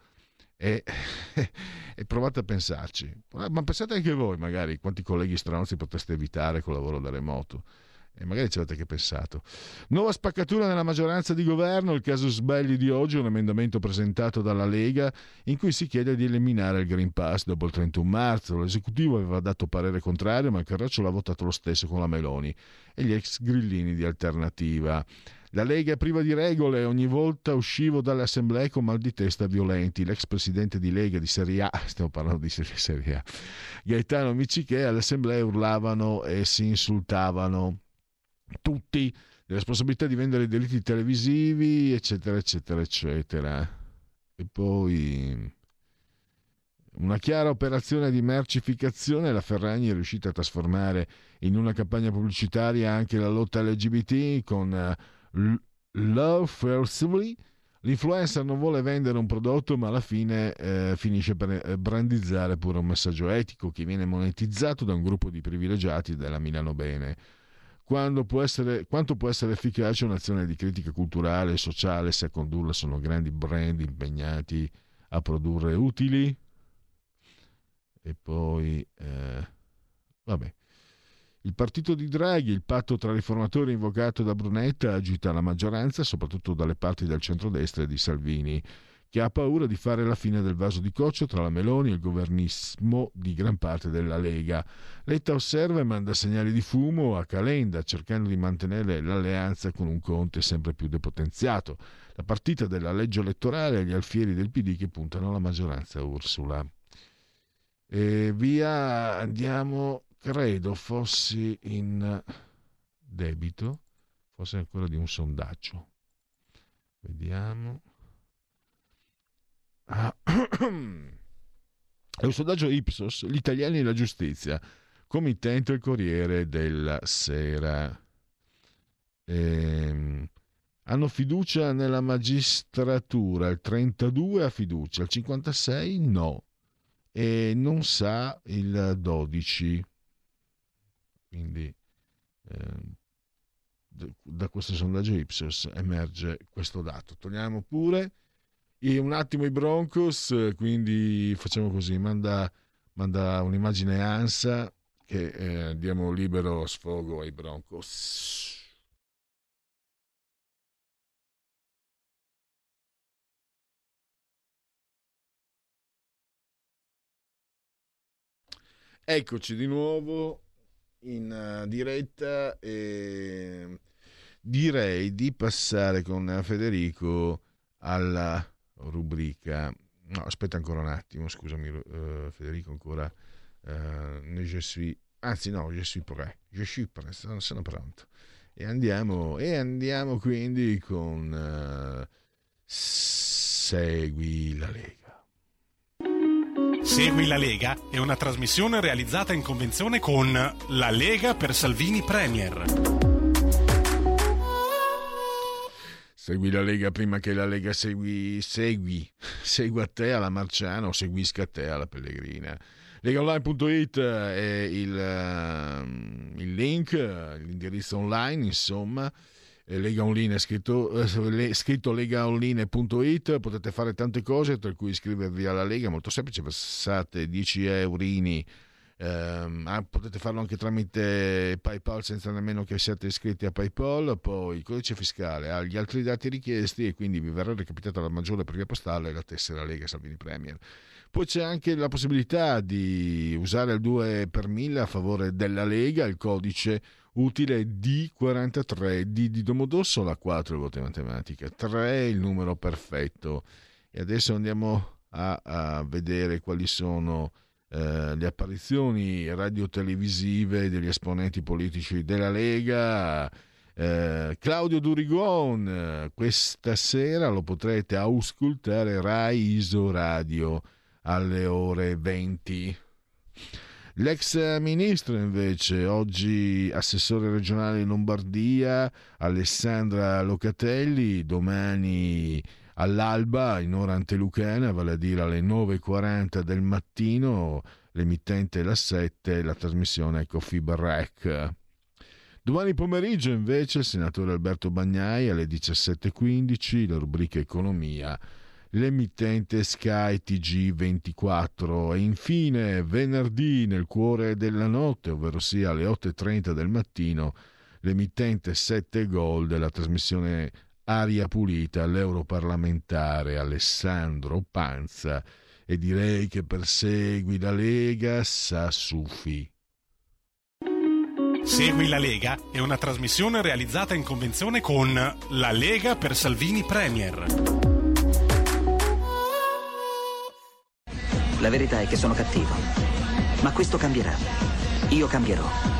e, e, provate a pensarci. Ma pensate anche voi magari quanti colleghi stronzi potreste evitare col lavoro da remoto e magari ci avete che pensato. Nuova spaccatura nella maggioranza di governo, il caso Sbelli di oggi, un emendamento presentato dalla Lega in cui si chiede di eliminare il Green Pass dopo il 31 marzo. L'esecutivo aveva dato parere contrario, ma il Carroccio l'ha votato lo stesso con la Meloni e gli ex grillini di alternativa. La Lega è priva di regole, ogni volta uscivo dalle assemblee con mal di testa violenti. L'ex presidente di Lega di Serie A, stiamo parlando di Serie A, Gaetano Miciche, alle assemblee urlavano e si insultavano tutti le responsabilità di vendere i diritti televisivi, eccetera, eccetera, eccetera. E poi una chiara operazione di mercificazione, la Ferragni è riuscita a trasformare in una campagna pubblicitaria anche la lotta LGBT con uh, Love Firstly. L'influencer non vuole vendere un prodotto, ma alla fine eh, finisce per brandizzare pure un messaggio etico che viene monetizzato da un gruppo di privilegiati della Milano Bene può essere, quanto può essere efficace un'azione di critica culturale e sociale se a condurla sono grandi brand impegnati a produrre utili? E poi, eh, vabbè. Il partito di Draghi, il patto tra riformatori invocato da Brunetta, agita la maggioranza, soprattutto dalle parti del centrodestra e di Salvini che ha paura di fare la fine del vaso di coccio tra la Meloni e il governismo di gran parte della Lega. Letta osserva e manda segnali di fumo a Calenda, cercando di mantenere l'alleanza con un Conte sempre più depotenziato. La partita della legge elettorale e gli alfieri del PD che puntano alla maggioranza Ursula. E via andiamo, credo fossi in debito, forse ancora di un sondaggio. Vediamo. È un sondaggio Ipsos, gli italiani e la giustizia, committente il Corriere della Sera. Ehm, hanno fiducia nella magistratura, il 32 ha fiducia, il 56 no e non sa il 12. Quindi ehm, da questo sondaggio Ipsos emerge questo dato. Togliamo pure e un attimo i Broncos, quindi facciamo così, manda, manda un'immagine ANSA che eh, diamo libero sfogo ai Broncos. Eccoci di nuovo in uh, diretta e direi di passare con Federico alla rubrica. No, aspetta ancora un attimo, scusami uh, Federico, ancora uh, ne je suis, anzi no, je suis prêt, je suis prêt, sono, pronto. E andiamo, e andiamo quindi con uh, Segui la Lega. Segui la Lega è una trasmissione realizzata in convenzione con La Lega per Salvini Premier. Segui la Lega prima che la Lega segui, segui, segua te alla Marciana o seguisca te alla Pellegrina. Legaonline.it è il, ehm, il link, l'indirizzo online, insomma. Eh, Lega Online è scritto, eh, scritto legaonline.it, potete fare tante cose, tra cui iscrivervi alla Lega, molto semplice, versate 10 eurini, ah, potete farlo anche tramite PayPal senza nemmeno che siate iscritti a PayPal, poi il codice fiscale ha gli altri dati richiesti e quindi vi verrà recapitata la maggiore per via postale la tessera Lega Salvini Premier. Poi c'è anche la possibilità di usare il 2 per 1000 a favore della Lega, il codice utile D43, D di Domodossola, 4 il voto in matematica, 3 il numero perfetto. E adesso andiamo a, a vedere quali sono eh, le apparizioni radio-televisive degli esponenti politici della Lega. Eh, Claudio Durigon, questa sera lo potrete auscultare Rai Iso Radio alle ore 20. L'ex ministro invece, oggi assessore regionale in Lombardia, Alessandra Locatelli, domani all'alba in ora antelucana, vale a dire alle 9.40 del mattino, l'emittente la 7, la trasmissione è Coffee Break. Domani pomeriggio invece il senatore Alberto Bagnai alle 17.15, la rubrica Economia l'emittente Sky TG24 e infine venerdì nel cuore della notte, ovvero alle 8.30 del mattino, l'emittente 7 Gol della trasmissione Aria Pulita all'europarlamentare Alessandro Panza e direi che persegui la Lega sa Sufi. Segui la Lega è una trasmissione realizzata in convenzione con La Lega per Salvini Premier. La verità è che sono cattivo. Ma questo cambierà. Io cambierò.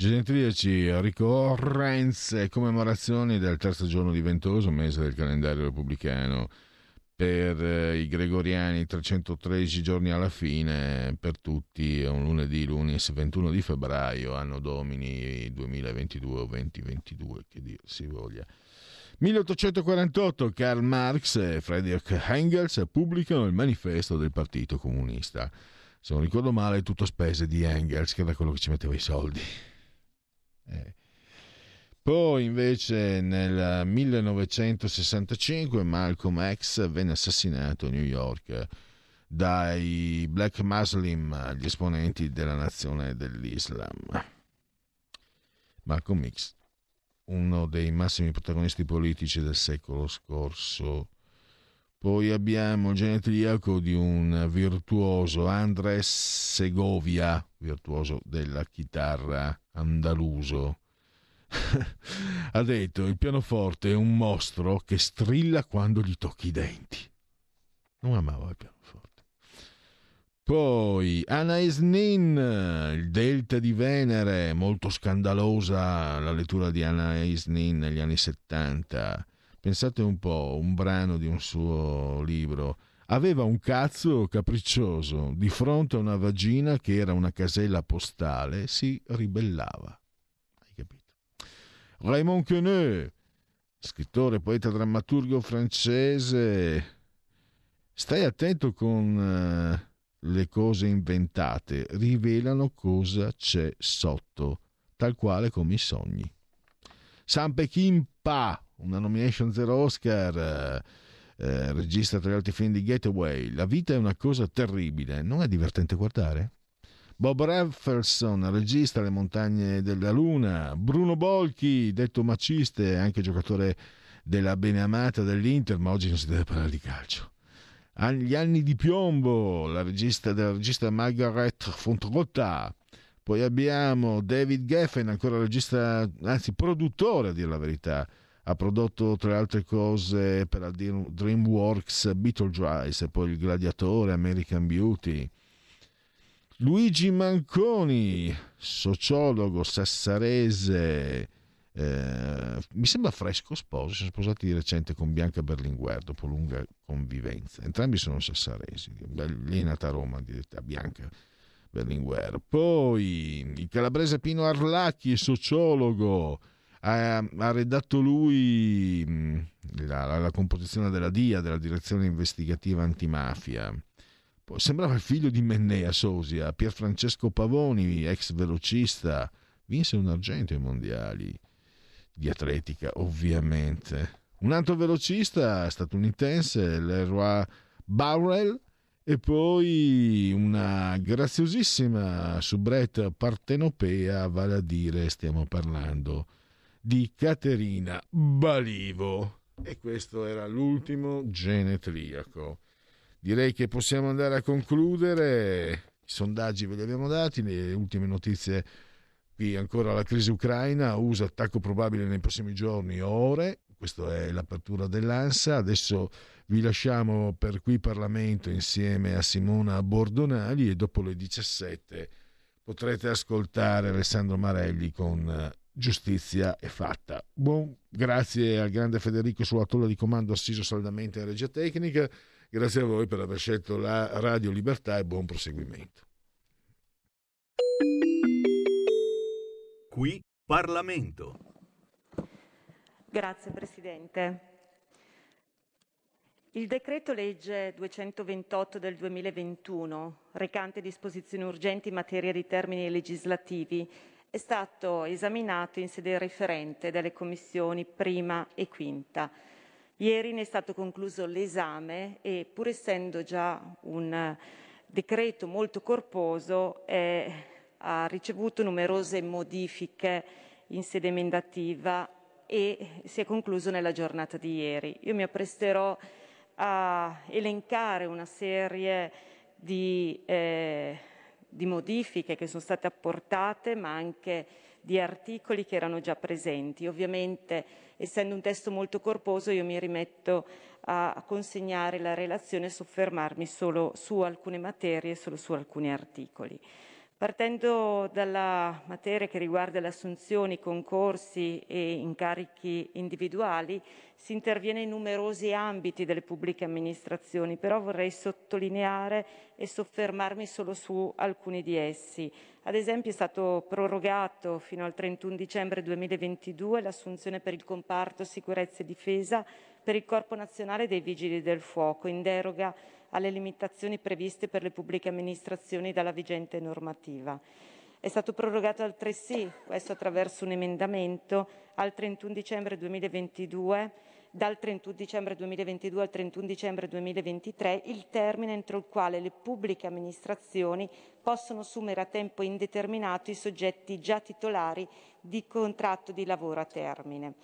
Genetriaci, ricorrenze e commemorazioni del terzo giorno di ventoso mese del calendario repubblicano. Per eh, i gregoriani 313 giorni alla fine, per tutti è un lunedì, lunis 21 di febbraio, anno domini 2022 o 2022, che dir si voglia. 1848 Karl Marx e Friedrich Engels pubblicano il manifesto del Partito Comunista. Se non ricordo male, tutto spese di Engels, che era quello che ci metteva i soldi. Eh. Poi invece nel 1965 Malcolm X venne assassinato a New York dai Black Muslim, gli esponenti della nazione dell'Islam. Malcolm X, uno dei massimi protagonisti politici del secolo scorso. Poi abbiamo il genetriaco di un virtuoso Andres Segovia, virtuoso della chitarra andaluso. ha detto il pianoforte è un mostro che strilla quando gli tocchi i denti. Non amava il pianoforte. Poi Anais Nin, il delta di Venere, molto scandalosa la lettura di Anais Nin negli anni 70. Pensate un po', un brano di un suo libro. Aveva un cazzo capriccioso, di fronte a una vagina che era una casella postale, si ribellava. Hai capito? Raymond Queneau, scrittore, poeta, drammaturgo francese. Stai attento con eh, le cose inventate, rivelano cosa c'è sotto, tal quale come i sogni. San Peckinpah, una nomination zero Oscar, eh, eh, regista tra gli altri film di Getaway. La vita è una cosa terribile, non è divertente guardare? Bob Rafferson, regista Le montagne della luna, Bruno Bolchi, detto maciste, anche giocatore della beneamata dell'Inter, ma oggi non si deve parlare di calcio. Gli anni di piombo, la regista della regista Margaret Fontrotta. Poi abbiamo David Geffen, ancora regista, anzi produttore a dire la verità. Ha prodotto tra le altre cose per la DreamWorks Beetlejuice poi Il Gladiatore, American Beauty. Luigi Manconi, sociologo sassarese, eh, mi sembra fresco sposo, si sono sposati di recente con Bianca Berlinguer dopo lunga convivenza. Entrambi sono sassaresi, lì è nata a Roma, diretta Bianca Berlinguer. Poi il calabrese Pino Arlacchi, sociologo, ha, ha redatto lui mh, la, la, la composizione della DIA, della Direzione Investigativa Antimafia. Poi sembrava il figlio di Mennea Sosia, Pierfrancesco Pavoni, ex velocista, vinse un argento ai mondiali di atletica, ovviamente. Un altro velocista statunitense, Leroy Burrell, e poi una graziosissima soubrette partenopea, vale a dire, stiamo parlando di Caterina Balivo. E questo era l'ultimo genetriaco. Direi che possiamo andare a concludere. I sondaggi ve li abbiamo dati, le ultime notizie qui ancora la crisi ucraina, USA attacco probabile nei prossimi giorni o ore, questa è l'apertura dell'ANSA, adesso vi lasciamo per qui Parlamento insieme a Simona Bordonali e dopo le 17 potrete ascoltare Alessandro Marelli con Giustizia è fatta. Buon, grazie al grande Federico sulla tolla di comando assiso saldamente a regia tecnica, grazie a voi per aver scelto la Radio Libertà e buon proseguimento. Qui Parlamento. Grazie Presidente. Il decreto legge 228 del 2021, recante disposizioni urgenti in materia di termini legislativi, è stato esaminato in sede referente dalle commissioni prima e quinta. Ieri ne è stato concluso l'esame e pur essendo già un decreto molto corposo eh, ha ricevuto numerose modifiche in sede emendativa e si è concluso nella giornata di ieri. Io mi appresterò a elencare una serie di eh, di modifiche che sono state apportate, ma anche di articoli che erano già presenti. Ovviamente, essendo un testo molto corposo, io mi rimetto a consegnare la relazione e soffermarmi solo su alcune materie, solo su alcuni articoli. Partendo dalla materia che riguarda le assunzioni, concorsi e incarichi individuali, si interviene in numerosi ambiti delle pubbliche amministrazioni, però vorrei sottolineare e soffermarmi solo su alcuni di essi. Ad esempio è stato prorogato fino al 31 dicembre 2022 l'assunzione per il comparto sicurezza e difesa per il Corpo Nazionale dei Vigili del Fuoco, in deroga alle limitazioni previste per le pubbliche amministrazioni dalla vigente normativa. È stato prorogato altresì, questo attraverso un emendamento, al 31 dicembre 2022, dal 31 dicembre 2022 al 31 dicembre 2023, il termine entro il quale le pubbliche amministrazioni possono assumere a tempo indeterminato i soggetti già titolari di contratto di lavoro a termine.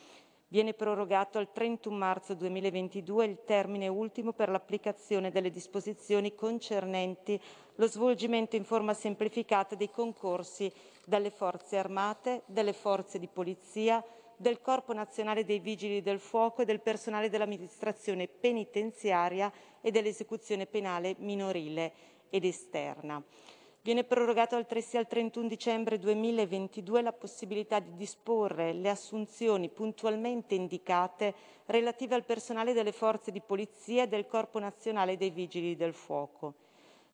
Viene prorogato al 31 marzo 2022 il termine ultimo per l'applicazione delle disposizioni concernenti lo svolgimento in forma semplificata dei concorsi dalle Forze Armate, delle Forze di Polizia, del Corpo Nazionale dei Vigili del Fuoco e del personale dell'amministrazione penitenziaria e dell'esecuzione penale minorile ed esterna. Viene prorogato altresì al 31 dicembre 2022 la possibilità di disporre le assunzioni puntualmente indicate relative al personale delle forze di polizia e del Corpo Nazionale dei Vigili del Fuoco.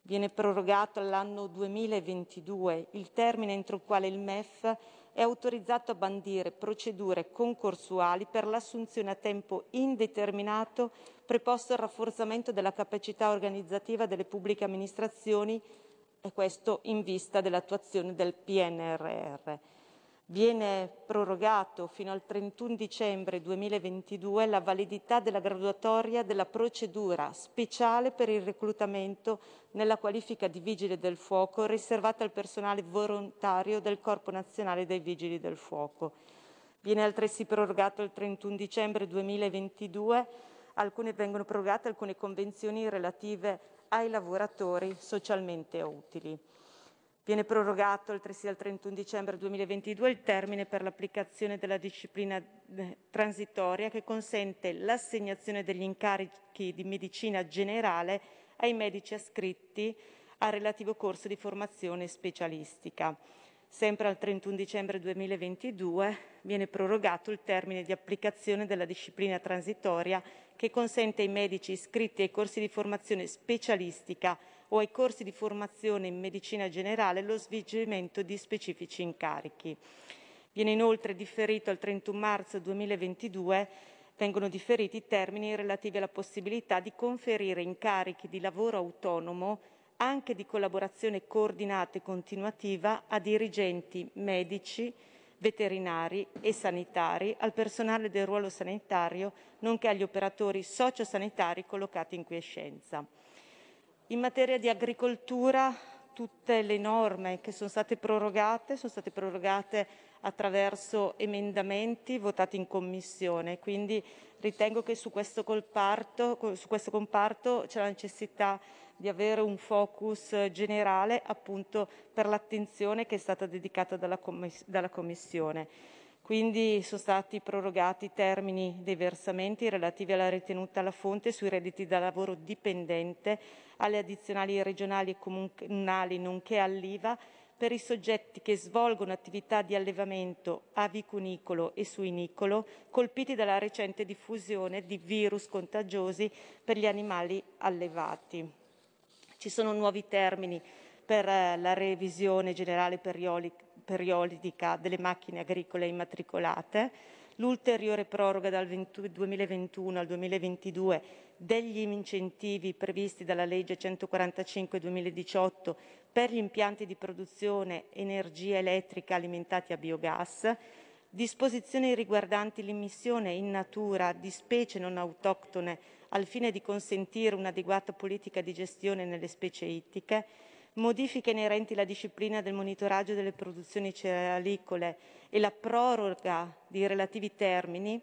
Viene prorogato all'anno 2022 il termine entro il quale il MEF è autorizzato a bandire procedure concorsuali per l'assunzione a tempo indeterminato preposto al rafforzamento della capacità organizzativa delle pubbliche amministrazioni e questo in vista dell'attuazione del PNRR. Viene prorogato fino al 31 dicembre 2022 la validità della graduatoria della procedura speciale per il reclutamento nella qualifica di vigile del fuoco riservata al personale volontario del Corpo Nazionale dei Vigili del Fuoco. Viene altresì prorogato il 31 dicembre 2022, alcune, vengono prorogate alcune convenzioni relative ai lavoratori socialmente utili. Viene prorogato altresì al 31 dicembre 2022 il termine per l'applicazione della disciplina eh, transitoria che consente l'assegnazione degli incarichi di medicina generale ai medici ascritti al relativo corso di formazione specialistica. Sempre al 31 dicembre 2022 viene prorogato il termine di applicazione della disciplina transitoria che consente ai medici iscritti ai corsi di formazione specialistica o ai corsi di formazione in medicina generale lo svolgimento di specifici incarichi. Viene inoltre differito al 31 marzo 2022 vengono differiti i termini relativi alla possibilità di conferire incarichi di lavoro autonomo anche di collaborazione coordinata e continuativa a dirigenti medici, veterinari e sanitari, al personale del ruolo sanitario, nonché agli operatori sociosanitari collocati in quiescenza. In materia di agricoltura tutte le norme che sono state prorogate sono state prorogate attraverso emendamenti votati in commissione, quindi ritengo che su questo comparto, su questo comparto c'è la necessità di avere un focus generale appunto per l'attenzione che è stata dedicata dalla, commiss- dalla Commissione. Quindi sono stati prorogati i termini dei versamenti relativi alla ritenuta alla fonte sui redditi da lavoro dipendente, alle addizionali regionali e comunali, nonché all'IVA per i soggetti che svolgono attività di allevamento avicunicolo e suinicolo colpiti dalla recente diffusione di virus contagiosi per gli animali allevati. Ci sono nuovi termini per eh, la revisione generale periodica delle macchine agricole immatricolate, l'ulteriore proroga dal 20, 2021 al 2022 degli incentivi previsti dalla legge 145-2018 per gli impianti di produzione energia elettrica alimentati a biogas, disposizioni riguardanti l'immissione in natura di specie non autoctone al fine di consentire un'adeguata politica di gestione nelle specie ittiche, modifiche inerenti alla disciplina del monitoraggio delle produzioni cerealicole e la proroga di relativi termini,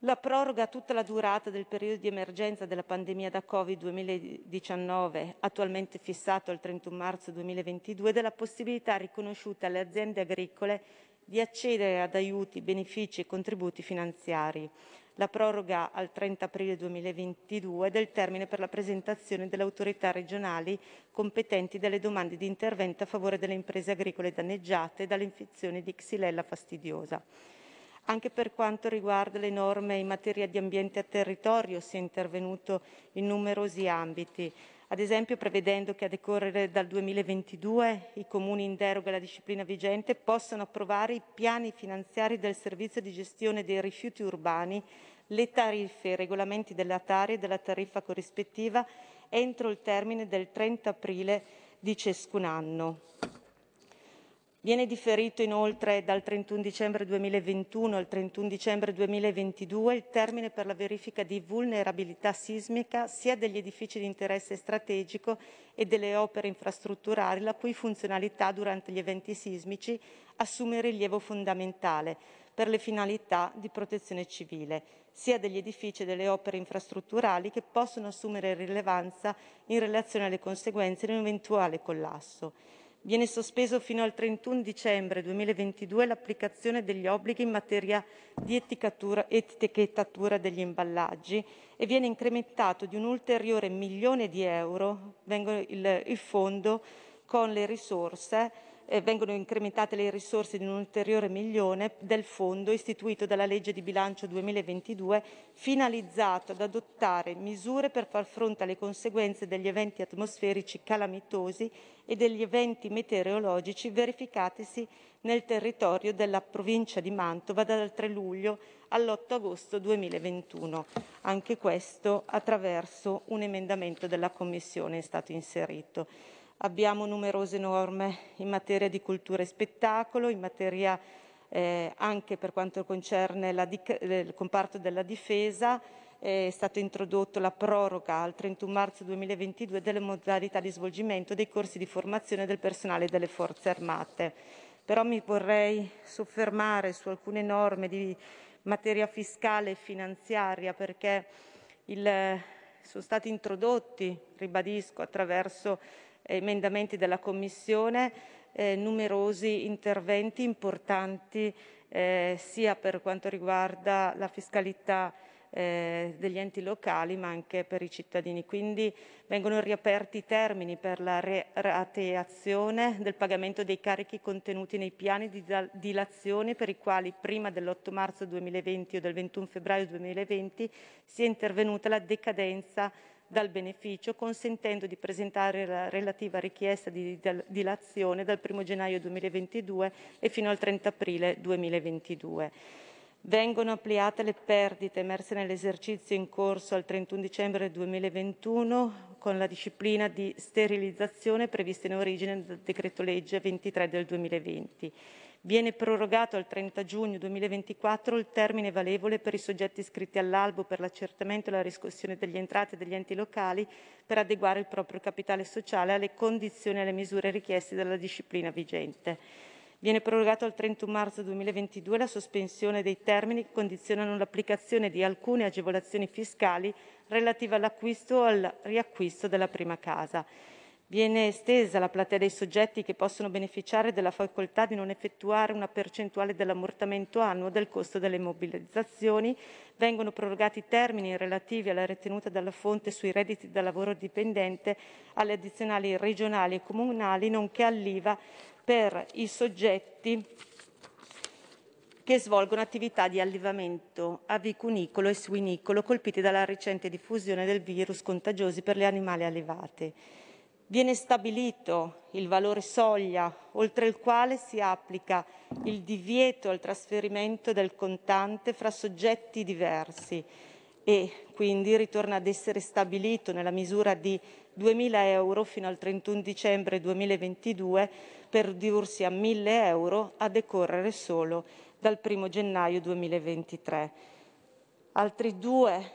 la proroga a tutta la durata del periodo di emergenza della pandemia da Covid-2019, attualmente fissato al 31 marzo 2022, della possibilità riconosciuta alle aziende agricole di accedere ad aiuti, benefici e contributi finanziari la proroga al 30 aprile 2022 del termine per la presentazione delle autorità regionali competenti delle domande di intervento a favore delle imprese agricole danneggiate dall'infezione di Xylella fastidiosa. Anche per quanto riguarda le norme in materia di ambiente e territorio si è intervenuto in numerosi ambiti, ad esempio prevedendo che a decorrere dal 2022 i comuni in deroga alla disciplina vigente possano approvare i piani finanziari del servizio di gestione dei rifiuti urbani, le tariffe e i regolamenti della Tari e della tariffa corrispettiva entro il termine del 30 aprile di ciascun anno. Viene differito inoltre dal 31 dicembre 2021 al 31 dicembre 2022 il termine per la verifica di vulnerabilità sismica sia degli edifici di interesse strategico e delle opere infrastrutturali la cui funzionalità durante gli eventi sismici assume rilievo fondamentale per le finalità di protezione civile, sia degli edifici e delle opere infrastrutturali che possono assumere rilevanza in relazione alle conseguenze di un eventuale collasso. Viene sospeso fino al 31 dicembre 2022 l'applicazione degli obblighi in materia di etichettatura degli imballaggi e viene incrementato di un ulteriore milione di euro il, fondo con le risorse eh, vengono incrementate le risorse di un ulteriore milione del fondo istituito dalla legge di bilancio 2022 finalizzato ad adottare misure per far fronte alle conseguenze degli eventi atmosferici calamitosi e degli eventi meteorologici verificatisi nel territorio della provincia di Mantova dal 3 luglio all'8 agosto 2021. Anche questo attraverso un emendamento della Commissione è stato inserito. Abbiamo numerose norme in materia di cultura e spettacolo, in materia eh, anche per quanto concerne la il comparto della difesa. È stata introdotta la proroga al 31 marzo 2022 delle modalità di svolgimento dei corsi di formazione del personale delle forze armate. Però mi vorrei soffermare su alcune norme di materia fiscale e finanziaria perché il, sono stati introdotti, ribadisco, attraverso emendamenti della Commissione, eh, numerosi interventi importanti eh, sia per quanto riguarda la fiscalità eh, degli enti locali ma anche per i cittadini. Quindi vengono riaperti i termini per la rateazione del pagamento dei carichi contenuti nei piani di dilazione per i quali prima dell'8 marzo 2020 o del 21 febbraio 2020 sia intervenuta la decadenza dal beneficio, consentendo di presentare la relativa richiesta di dilazione dal 1 gennaio 2022 e fino al 30 aprile 2022. Vengono ampliate le perdite emerse nell'esercizio in corso al 31 dicembre 2021 con la disciplina di sterilizzazione prevista in origine dal decreto legge 23 del 2020. Viene prorogato al 30 giugno 2024 il termine valevole per i soggetti iscritti all'albo per l'accertamento e la riscossione degli entrate degli enti locali per adeguare il proprio capitale sociale alle condizioni e alle misure richieste dalla disciplina vigente. Viene prorogato al 31 marzo 2022 la sospensione dei termini che condizionano l'applicazione di alcune agevolazioni fiscali relative all'acquisto o al riacquisto della prima casa. Viene estesa la platea dei soggetti che possono beneficiare della facoltà di non effettuare una percentuale dell'ammortamento annuo del costo delle mobilizzazioni, vengono prorogati i termini relativi alla ritenuta della fonte sui redditi da lavoro dipendente alle addizionali regionali e comunali, nonché all'IVA per i soggetti che svolgono attività di allevamento avicunicolo e suinicolo colpiti dalla recente diffusione del virus contagiosi per gli animali allevati. Viene stabilito il valore soglia oltre il quale si applica il divieto al trasferimento del contante fra soggetti diversi e quindi ritorna ad essere stabilito nella misura di 2.000 euro fino al 31 dicembre 2022 per ridursi a 1.000 euro a decorrere solo dal 1 gennaio 2023. Altri due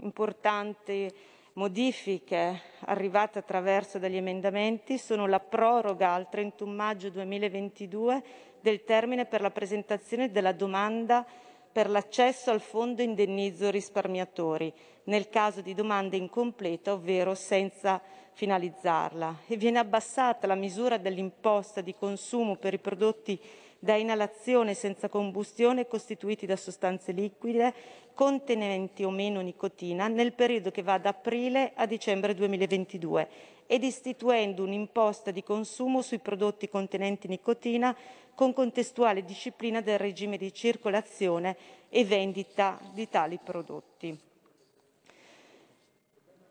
importanti modifiche arrivate attraverso degli emendamenti sono la proroga al 31 maggio 2022 del termine per la presentazione della domanda per l'accesso al fondo indennizzo risparmiatori nel caso di domanda incompleta, ovvero senza finalizzarla, e viene abbassata la misura dell'imposta di consumo per i prodotti da inalazione senza combustione costituiti da sostanze liquide contenenti o meno nicotina nel periodo che va da aprile a dicembre 2022 ed istituendo un'imposta di consumo sui prodotti contenenti nicotina con contestuale disciplina del regime di circolazione e vendita di tali prodotti.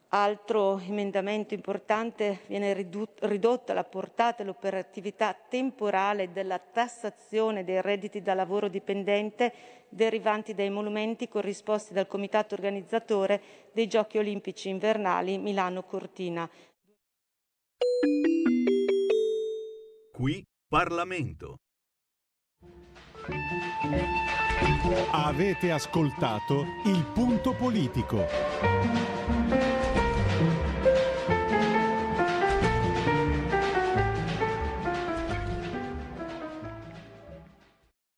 Altro emendamento importante viene ridotta la portata e l'operatività temporale della tassazione dei redditi da lavoro dipendente derivanti dai monumenti corrisposti dal comitato organizzatore dei Giochi olimpici invernali Milano Cortina. Qui Parlamento. Avete ascoltato il punto politico.